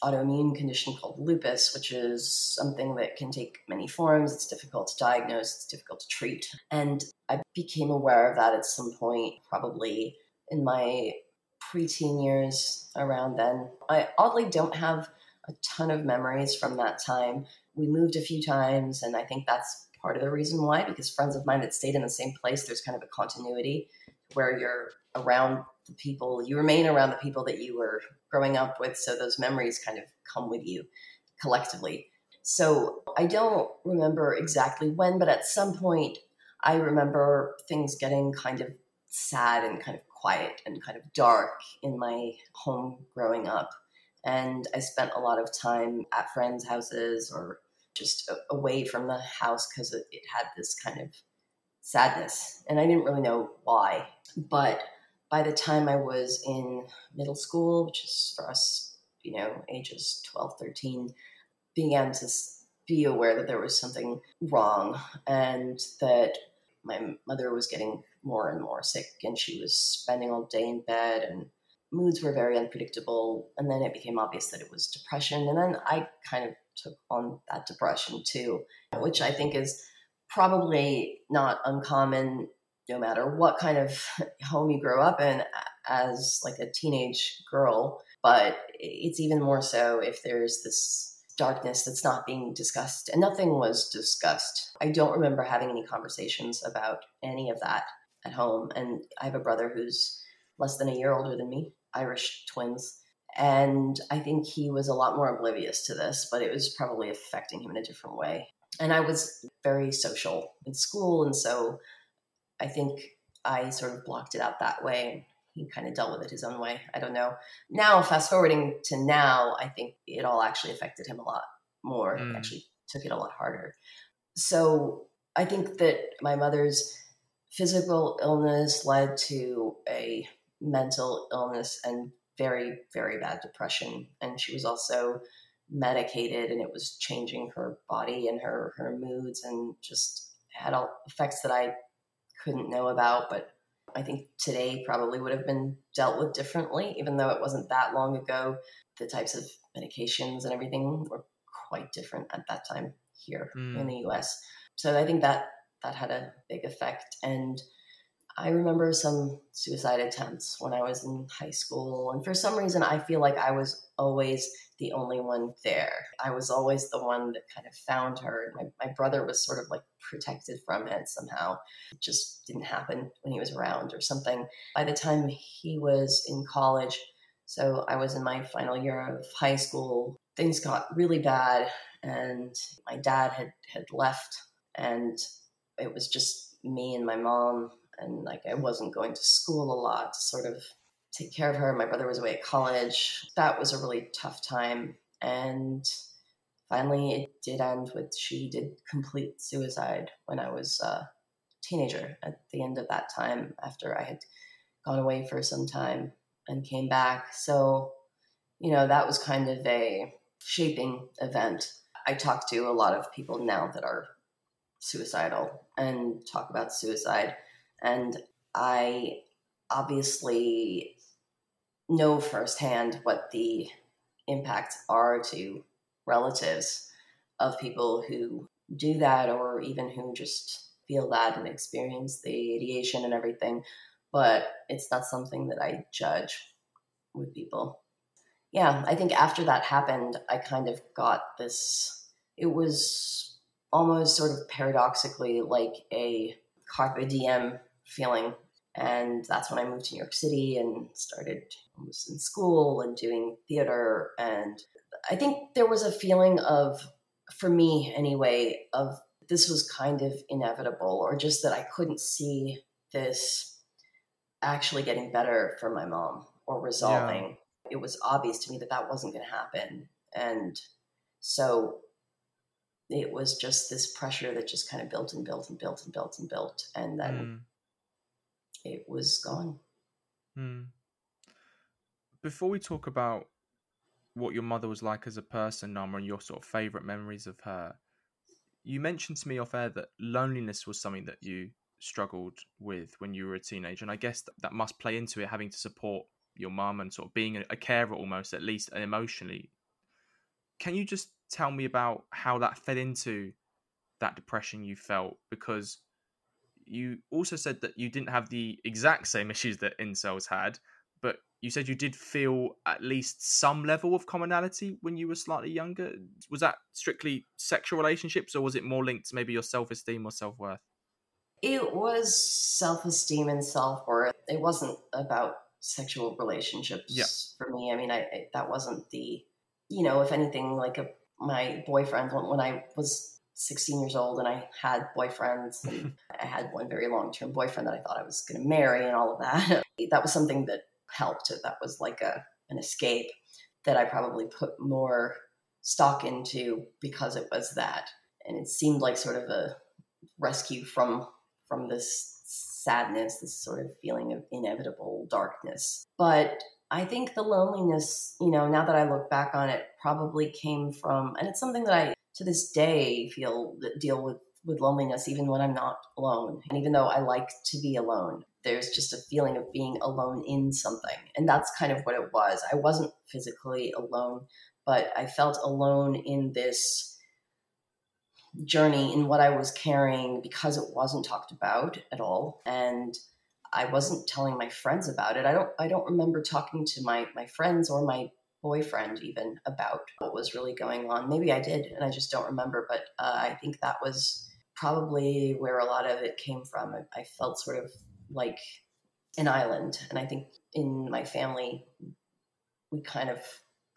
autoimmune condition called lupus, which is something that can take many forms. It's difficult to diagnose, it's difficult to treat. And I became aware of that at some point, probably in my preteen years around then. I oddly don't have a ton of memories from that time. We moved a few times, and I think that's part of the reason why, because friends of mine that stayed in the same place, there's kind of a continuity where you're around the people, you remain around the people that you were growing up with. So those memories kind of come with you collectively. So I don't remember exactly when, but at some point I remember things getting kind of sad and kind of quiet and kind of dark in my home growing up. And I spent a lot of time at friends' houses or just away from the house because it, had this kind of sadness. And I didn't really know why. But by the time I was in middle school, which is for us, you know, ages 12, 13, began to be aware that there was something wrong and that my mother was getting more and more sick and she was spending all day in bed and moods were very unpredictable and then it became obvious that it was depression and then i kind of took on that depression too which i think is probably not uncommon no matter what kind of home you grow up in as like a teenage girl but it's even more so if there's this darkness that's not being discussed and nothing was discussed. I don't remember having any conversations about any of that at home and i have a brother who's less than a year older than me irish twins and i think he was a lot more oblivious to this but it was probably affecting him in a different way. And i was very social in school and so I think I sort of blocked it out that way. He kind of dealt with it his own way. I don't know. Now, fast forwarding to now, I think it all actually affected him a lot more. Mm. actually took it a lot harder. So I think that my mother's physical illness led to a mental illness and very, very bad depression. And she was also medicated and it was changing her body and her, her moods and just had all effects that I couldn't know about, but I think today probably would have been dealt with differently, even though it wasn't that long ago. The types of medications and everything were quite different at that time here mm. in the US. So I think that that had a big effect. And I remember some suicide attempts when I was in high school. And for some reason, I feel like I was always the only one there. I was always the one that kind of found her. My, my brother was sort of like protected from it somehow. It just didn't happen when he was around or something. By the time he was in college, so I was in my final year of high school, things got really bad. And my dad had, had left. And it was just me and my mom and like I wasn't going to school a lot to sort of take care of her. My brother was away at college. That was a really tough time. And finally, it did end with she did complete suicide when I was a teenager at the end of that time after I had gone away for some time and came back. So, you know, that was kind of a shaping event. I talk to a lot of people now that are suicidal and talk about suicide and I obviously know firsthand what the impacts are to relatives of people who do that or even who just feel that and experience the ideation and everything. But it's not something that I judge with people. Yeah, I think after that happened, I kind of got this, it was almost sort of paradoxically like a carpe diem feeling. And that's when I moved to New York City and started was in school and doing theater. And I think there was a feeling of, for me anyway, of this was kind of inevitable, or just that I couldn't see this actually getting better for my mom or resolving. Yeah. It was obvious to me that that wasn't going to happen. And so it was just this pressure that just kind of built and built and built and built and built. And then mm it was gone. Hmm. Before we talk about what your mother was like as a person, Naama, and your sort of favorite memories of her, you mentioned to me off air that loneliness was something that you struggled with when you were a teenager, and I guess that, that must play into it, having to support your mum and sort of being a, a carer almost, at least and emotionally. Can you just tell me about how that fed into that depression you felt? Because you also said that you didn't have the exact same issues that incels had, but you said you did feel at least some level of commonality when you were slightly younger. Was that strictly sexual relationships, or was it more linked to maybe your self esteem or self worth? It was self esteem and self worth. It wasn't about sexual relationships yeah. for me. I mean, I, I, that wasn't the, you know, if anything, like a my boyfriend when I was 16 years old and I had boyfriends and I had one very long term boyfriend that I thought I was going to marry and all of that. that was something that helped. That was like a an escape that I probably put more stock into because it was that. And it seemed like sort of a rescue from from this sadness, this sort of feeling of inevitable darkness. But I think the loneliness, you know, now that I look back on it, probably came from, and it's something that I to this day feel deal with with loneliness even when I'm not alone. And even though I like to be alone, there's just a feeling of being alone in something. And that's kind of what it was. I wasn't physically alone, but I felt alone in this journey in what I was carrying because it wasn't talked about at all. And I wasn't telling my friends about it. I don't I don't remember talking to my my friends or my boyfriend even about what was really going on. Maybe I did, and I just don't remember. But uh, I think that was probably where a lot of it came from. I, I felt sort of like an island, and I think in my family, we kind of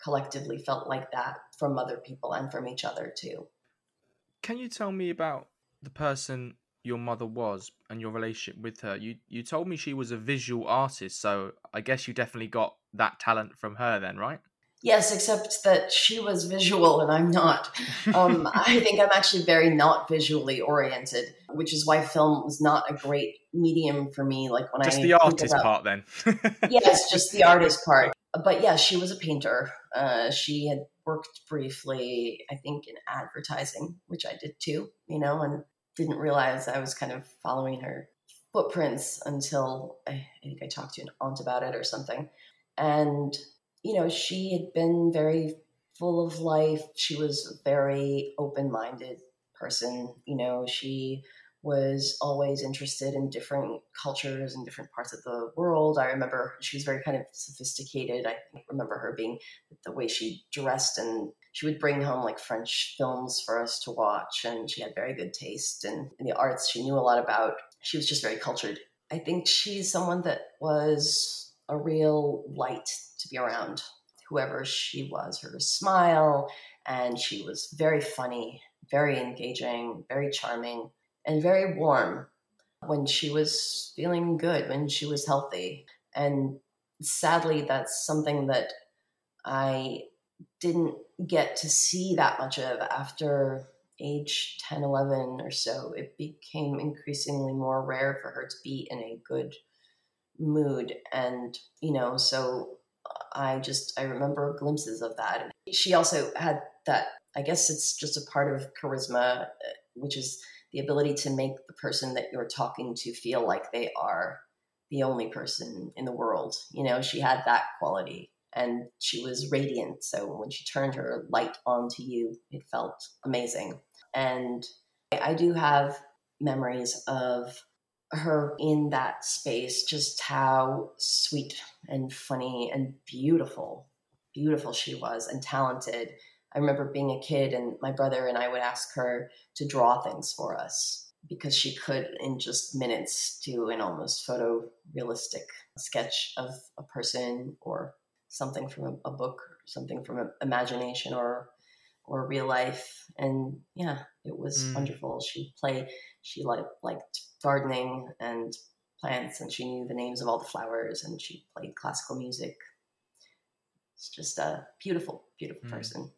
collectively felt like that from other people and from each other too. Can you tell me about the person your mother was and your relationship with her? You you told me she was a visual artist, so I guess you definitely got that talent from her then, right? Yes, except that she was visual and I'm not. Um, I think I'm actually very not visually oriented, which is why film was not a great medium for me. Like when just I just the artist about, part, then. yes, just the artist part. But yeah, she was a painter. Uh, she had worked briefly, I think, in advertising, which I did too. You know, and didn't realize I was kind of following her footprints until I, I think I talked to an aunt about it or something, and you know, she had been very full of life. She was a very open minded person. You know, she was always interested in different cultures and different parts of the world. I remember she was very kind of sophisticated. I remember her being the way she dressed and she would bring home like French films for us to watch and she had very good taste and in the arts she knew a lot about. She was just very cultured. I think she's someone that was a real light to be around. Whoever she was, her smile, and she was very funny, very engaging, very charming and very warm when she was feeling good, when she was healthy. And sadly, that's something that I didn't get to see that much of after age 10, 11 or so. It became increasingly more rare for her to be in a good mood. And, you know, so I just, I remember glimpses of that. She also had that, I guess it's just a part of charisma, uh, which is the ability to make the person that you're talking to feel like they are the only person in the world. You know, she had that quality and she was radiant. So when she turned her light onto you, it felt amazing. And I do have memories of her in that space, just how sweet and funny and beautiful, beautiful she was and talented I remember being a kid and my brother and I would ask her to draw things for us because she could, in just minutes, do an almost photorealistic sketch of a person or something from a, book, something from imagination or or real life. And yeah, it was mm. wonderful. She'd play. she liked, liked gardening and plants, and she knew the names of all the flowers, and she played classical music. It's just a beautiful, beautiful mm. person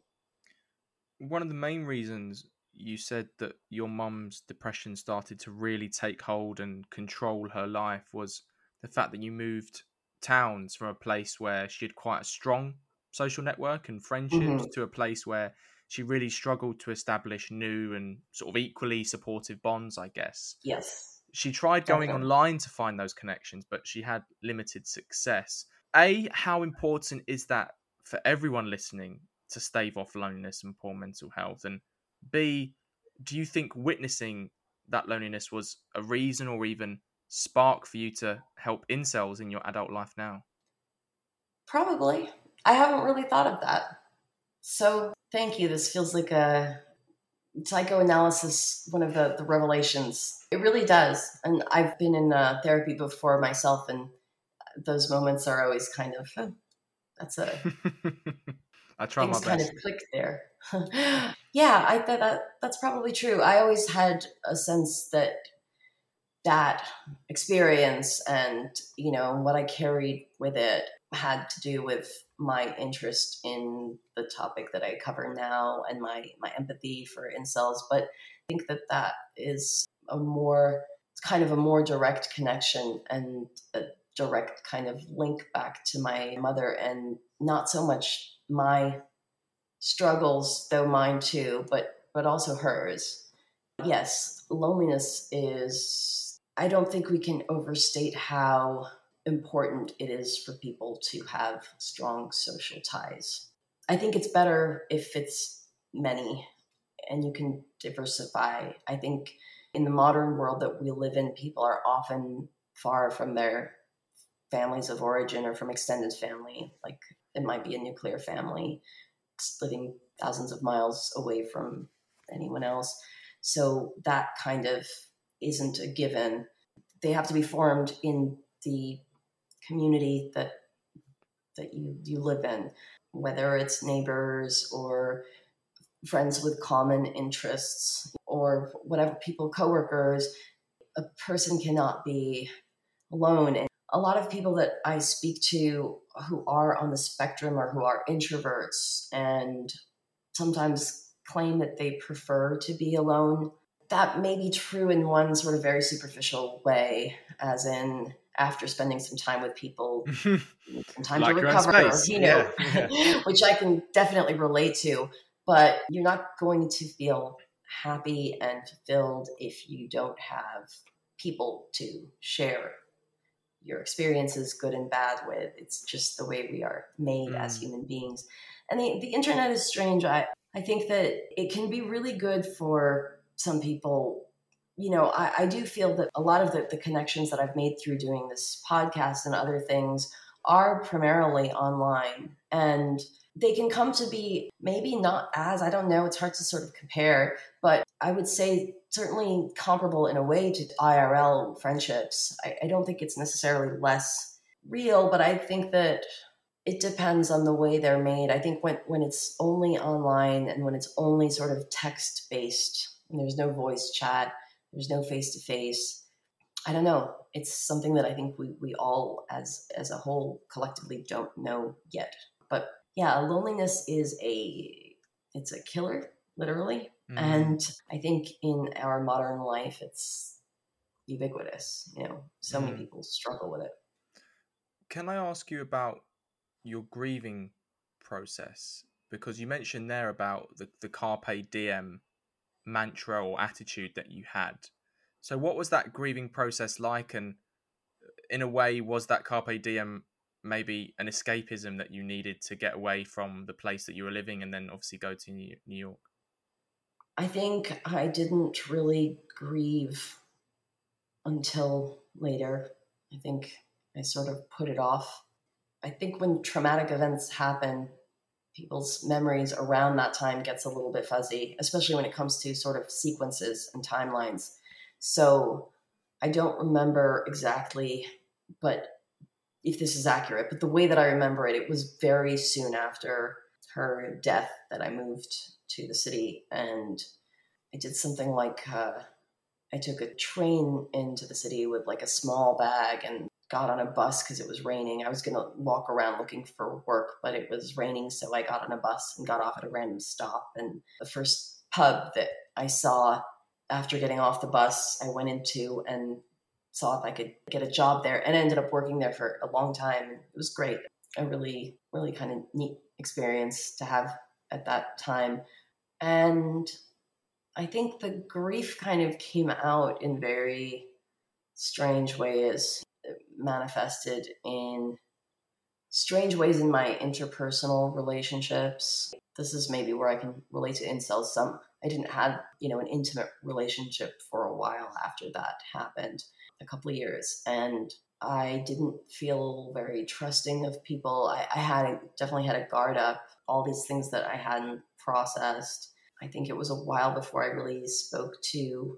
one of the main reasons you said that your mum's depression started to really take hold and control her life was the fact that you moved towns from a place where she had quite a strong social network and friendships mm-hmm. to a place where she really struggled to establish new and sort of equally supportive bonds, I guess. Yes. She tried going Definitely. online to find those connections, but she had limited success. A, how important is that for everyone listening to stave off loneliness and poor mental health? And B, do you think witnessing that loneliness was a reason or even spark for you to help incels in your adult life now? Probably. I haven't really thought of that. So thank you. This feels like a psychoanalysis, one of the, the revelations. It really does. And I've been in uh, therapy before myself, and those moments are always kind of, oh, that's a I try things my best. kind of click there. yeah, I thought that that's probably true. I always had a sense that that experience and you know what I carried with it had to do with my interest in the topic that I cover now and my my empathy for incels. But I think that that is a more it's kind of a more direct connection and a direct kind of link back to my mother and not so much my struggles, though mine too, but but also hers. Yes, loneliness is I don't think we can overstate how important it is for people to have strong social ties. I think it's better if it's many and you can diversify. I think in the modern world that we live in, people are often far from their families of origin or from extended family. Like it might be a nuclear family living thousands of miles away from anyone else. So that kind of isn't a given. They have to be formed in the community that that you, you live in, whether it's neighbors or friends with common interests or whatever people, coworkers. A person cannot be alone. And a lot of people that I speak to who are on the spectrum or who are introverts and sometimes claim that they prefer to be alone. That may be true in one sort of very superficial way, as in after spending some time with people, some time like to recover, you know, yeah, yeah. which I can definitely relate to. But you're not going to feel happy and fulfilled if you don't have people to share your experiences, good and bad, with. It's just the way we are made mm. as human beings. And the, the internet is strange. I, I think that it can be really good for some people you know, I, I do feel that a lot of the, the connections that I've made through doing this podcast and other things are primarily online. And they can come to be maybe not as, I don't know, it's hard to sort of compare, but I would say certainly comparable in a way to IRL friendships. I, I don't think it's necessarily less real, but I think that it depends on the way they're made. I think when, when it's only online and when it's only sort of text based and there's no voice chat, there's no face to face. I don't know. It's something that I think we, we all as as a whole collectively don't know yet. But yeah, loneliness is a it's a killer, literally. Mm. And I think in our modern life it's ubiquitous. You know, so mm. many mm-hmm. people struggle with it. Can I ask you about your grieving process? Because you mentioned there about the, the carpe diem mantra or attitude that you had. So, what was that grieving process like? And uh, in a way, was that carpe diem maybe an escapism that you needed to get away from the place that you were living and then obviously go to New York? I think I didn't really grieve until later. I think I sort of put it off. I think when traumatic events happen, people's memories around that time gets a little bit fuzzy, especially when it comes to sort of sequences and timelines. So I don't remember exactly, but if this is accurate, but the way that I remember it, it was very soon after her death that I moved to the city. And I did something like uh, I took a train into the city with like a small bag and got on a bus because it was raining. I was going to walk around looking for work, but it was raining. So I got on a bus and got off at a random stop. And the first pub that I saw after getting off the bus, I went into and saw if I could get a job there and I ended up working there for a long time. It was great. A really, really kind of neat experience to have at that time. And I think the grief kind of came out in very strange ways manifested in strange ways in my interpersonal relationships. This is maybe where I can relate to incels some. I didn't have, you know, an intimate relationship for a while after that happened, a couple of years. And I didn't feel very trusting of people. I, I had definitely had a guard up, all these things that I hadn't processed. I think it was a while before I really spoke to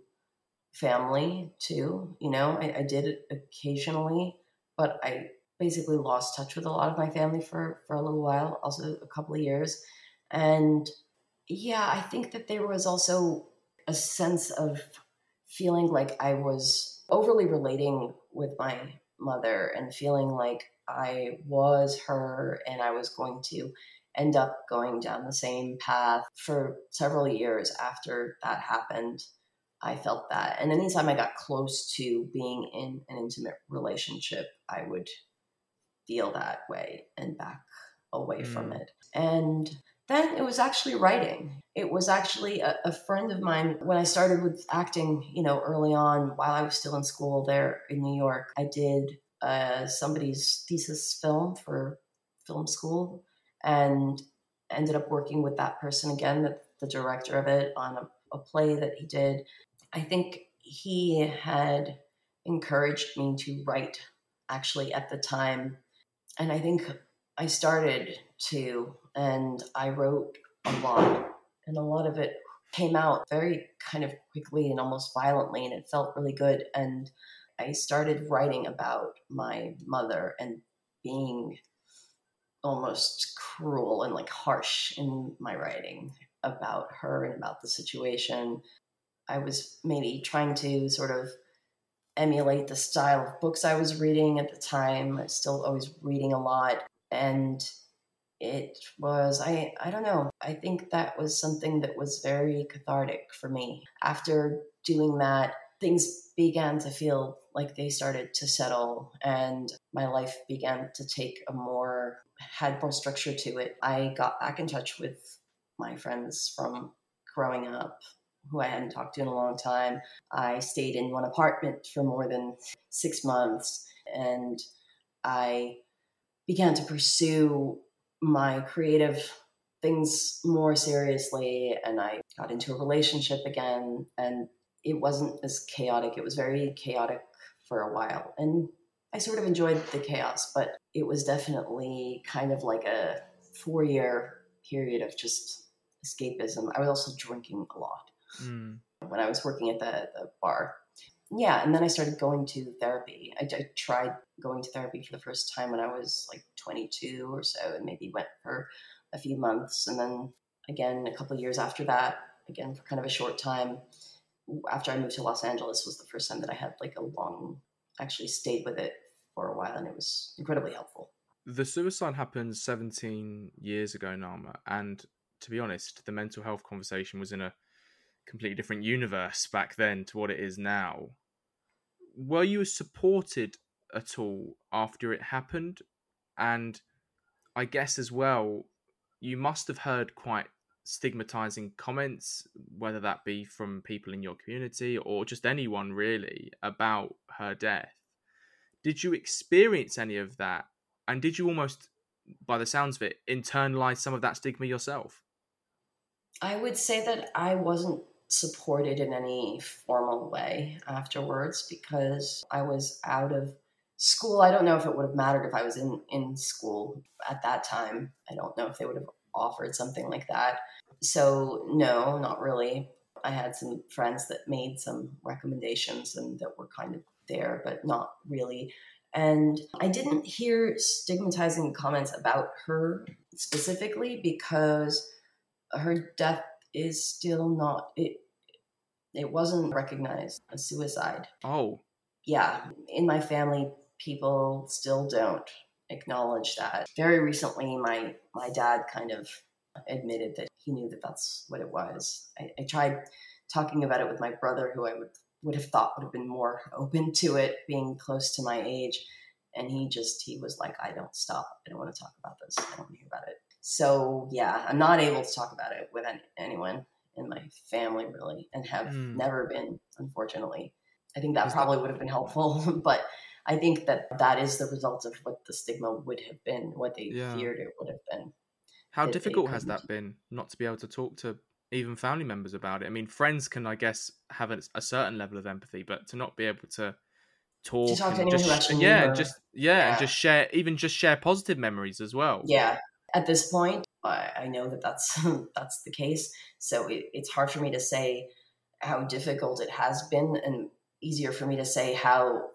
family too. You know, I, I did occasionally, but I basically lost touch with a lot of my family for for a little while, also a couple of years, and yeah, I think that there was also a sense of feeling like I was overly relating with my mother and feeling like I was her and I was going to end up going down the same path for several years after that happened. I felt that. And anytime I got close to being in an intimate relationship, I would feel that way and back away mm. from it. And then it was actually writing. It was actually a, a, friend of mine when I started with acting, you know, early on while I was still in school there in New York. I did uh, somebody's thesis film for film school and ended up working with that person again, the, the director of it, on a, a play that he did I think he had encouraged me to write actually at the time. And I think I started to, and I wrote a lot, and a lot of it came out very kind of quickly and almost violently, and it felt really good. And I started writing about my mother and being almost cruel and like harsh in my writing about her and about the situation. I was maybe trying to sort of emulate the style of books I was reading at the time. I still always reading a lot. And it was, I, I don't know, I think that was something that was very cathartic for me. After doing that, things began to feel like they started to settle and my life began to take a more, had more structure to it. I got back in touch with my friends from growing up who I hadn't talked to in a long time. I stayed in one apartment for more than six months and I began to pursue my creative things more seriously and I got into a relationship again and it wasn't as chaotic. It was very chaotic for a while. And I sort of enjoyed the chaos, but it was definitely kind of like a four year period of just escapism. I was also drinking a lot mm. when I was working at the, the bar. Yeah, and then I started going to therapy. I, I, tried going to therapy for the first time when I was like 22 or so, and maybe went for a few months. And then again, a couple of years after that, again for kind of a short time. After I moved to Los Angeles, was the first time that I had like a long, actually stayed with it for a while, and it was incredibly helpful. The suicide happened 17 years ago, Naama, and to be honest, the mental health conversation was in a completely different universe back then to what it is now. Were you supported at all after it happened? And I guess as well, you must have heard quite stigmatizing comments, whether that be from people in your community or just anyone really, about her death. Did you experience any of that? And did you almost, by the sounds of it, internalize some of that stigma yourself? I would say that I wasn't supported in any formal way afterwards because I was out of school. I don't know if it would have mattered if I was in, in school at that time. I don't know if they would have offered something like that. So, no, not really. I had some friends that made some recommendations and that were kind of there, but not really. And I didn't hear stigmatizing comments about her specifically because her death is still not it it wasn't recognized a suicide. Oh. Yeah, in my family people still don't acknowledge that. Very recently my my dad kind of admitted that he knew that that's what it was. I, I tried talking about it with my brother who I would would have thought would have been more open to it being close to my age and he just he was like i don't stop i don't want to talk about this i don't want to hear about it so yeah i'm not able to talk about it with any, anyone in my family really and have mm. never been unfortunately i think that probably would have been helpful but i think that that is the result of what the stigma would have been what they yeah. feared it would have been how difficult has that been not to be able to talk to even family members about it. I mean, friends can, I guess, have a, a certain level of empathy, but to not be able to talk, to talk to just, yeah, just yeah, yeah, and just share, even just share positive memories as well. Yeah, at this point, I, I know that that's that's the case. So it, it's hard for me to say how difficult it has been, and easier for me to say how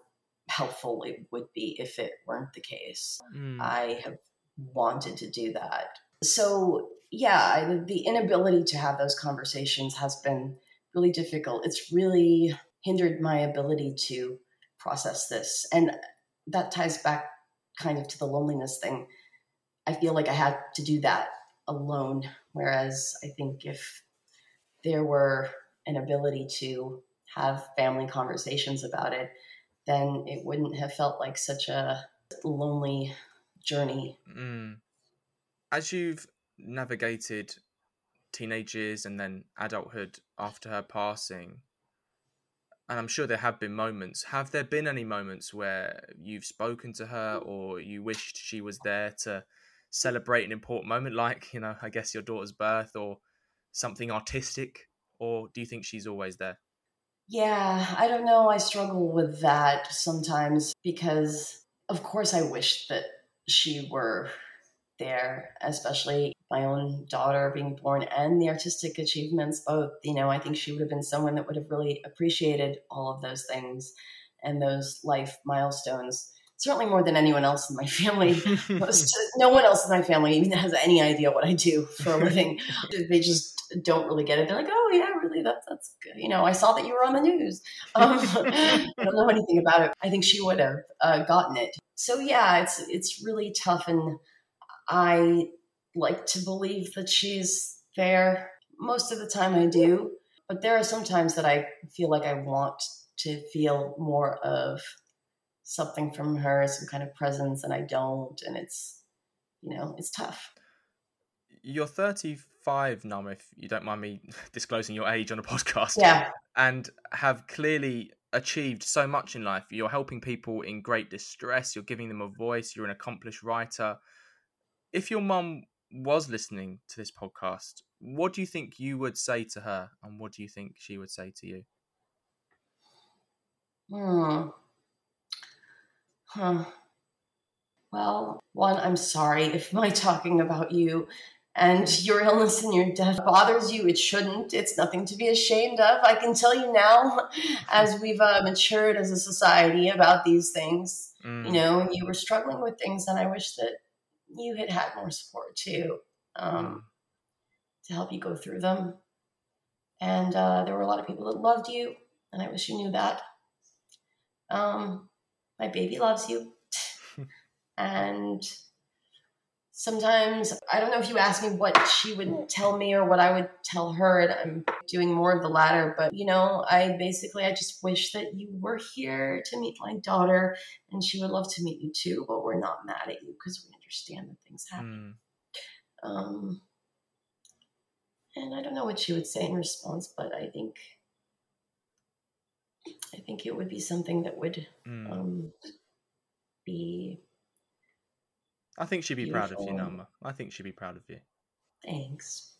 helpful it would be if it weren't the case. Mm. I have wanted to do that. So yeah, the inability to have those conversations has been really difficult. It's really hindered my ability to process this. And that ties back kind of to the loneliness thing. I feel like I had to do that alone. Whereas I think if there were an ability to have family conversations about it, then it wouldn't have felt like such a lonely journey. Mm. As you've navigated teenage years and then adulthood after her passing, and I'm sure there have been moments. Have there been any moments where you've spoken to her or you wished she was there to celebrate an important moment, like, you know, I guess your daughter's birth or something artistic? Or do you think she's always there? Yeah, I don't know. I struggle with that sometimes because, of course, I wish that she were there, especially my own daughter being born and the artistic achievements both you know i think she would have been someone that would have really appreciated all of those things and those life milestones certainly more than anyone else in my family. Most, no one else in my family even has any idea what i do for a living. They just don't really get it. They're like oh yeah really that's that's good. You know i saw that you were on the news. Um, i don't know anything about it. I think she would have uh, gotten it. So yeah it's it's really tough and i like to believe that she's there. Most of the time I do, but there are some times that I feel like I want to feel more of something from her, some kind of presence, and I don't. And it's, you know, it's tough. You're 35, Naama, if you don't mind me disclosing your age on a podcast. Yeah. And have clearly achieved so much in life. You're helping people in great distress, you're giving them a voice, you're an accomplished writer. If your mum was listening to this podcast, what do you think you would say to her, and what do you think she would say to you? Hmm. Huh. Well, one, I'm sorry if my talking about you and your illness and your death bothers you. It shouldn't. It's nothing to be ashamed of. I can tell you now, as we've uh, matured as a society about these things, mm. you know, you were struggling with things, and I wish that you had had more support too um, mm. to help you go through them. And uh, there were a lot of people that loved you, and I wish you knew that. Um, my baby loves you. and sometimes I don't know if you asked me what she would tell me or what I would tell her, and I'm doing more of the latter. But you know, I basically I just wish that you were here to meet my daughter, and she would love to meet you too. But we're not mad at you because we understand that things happen. Mm. Um, and I don't know what she would say in response, but I think I think it would be something that would mm. um, be. I think she'd be beautiful. proud of you, Naama. I think she'd be proud of you. Thanks.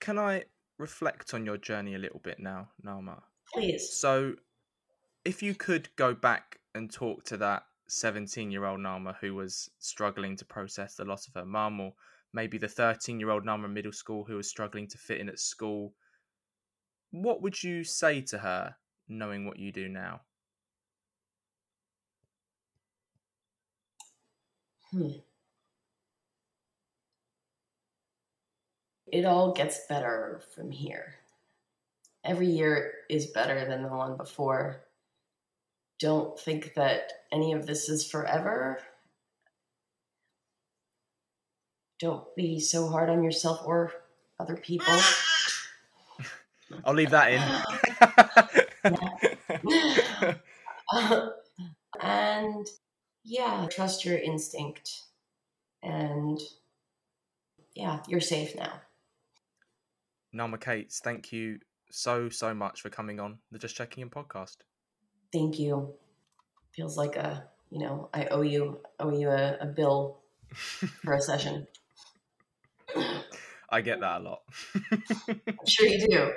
Can I reflect on your journey a little bit now, Naama? Please. So, if you could go back and talk to that 17 year old Naama who was struggling to process the loss of her mum, or maybe the 13 year old Naama in middle school who was struggling to fit in at school, what would you say to her knowing what you do now? Hmm. It all gets better from here. Every year is better than the one before. Don't think that any of this is forever. Don't be so hard on yourself or other people. I'll leave that in. and yeah, trust your instinct. And yeah, you're safe now. Naama Kates, thank you so, so much for coming on the Just Checking In podcast. Thank you. Feels like a, you know, I owe you, owe you a, a bill for a session. I get that a lot. I'm sure you do.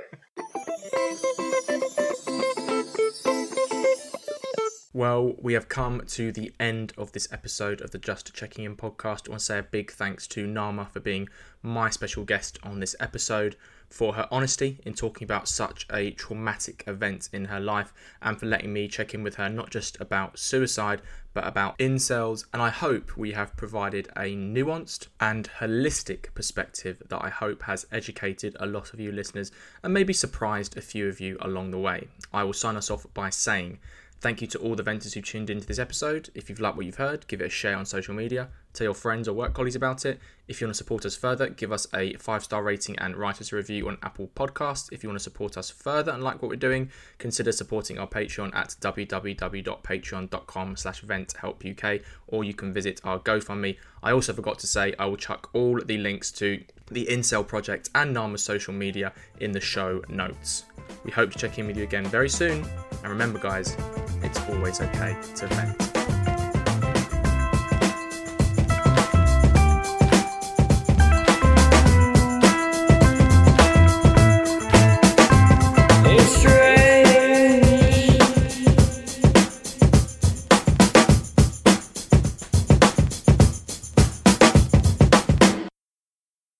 Well, we have come to the end of this episode of the Just Checking In podcast. I want to say a big thanks to Naama for being my special guest on this episode, for her honesty in talking about such a traumatic event in her life, and for letting me check in with her not just about suicide, but about incels. And I hope we have provided a nuanced and holistic perspective that I hope has educated a lot of you listeners and maybe surprised a few of you along the way. I will sign us off by saying, Thank you to all the venters who tuned into this episode. If you've liked what you've heard, give it a share on social media. Tell your friends or work colleagues about it. If you want to support us further, give us a five star rating and write us a review on Apple Podcasts. If you want to support us further and like what we're doing, consider supporting our Patreon at www.patreon.com slash venthelpuk or you can visit our GoFundMe. I also forgot to say I will chuck all the links to the Incel Project and Naama's social media in the show notes. We hope to check in with you again very soon. And remember, guys, it's always okay to vent.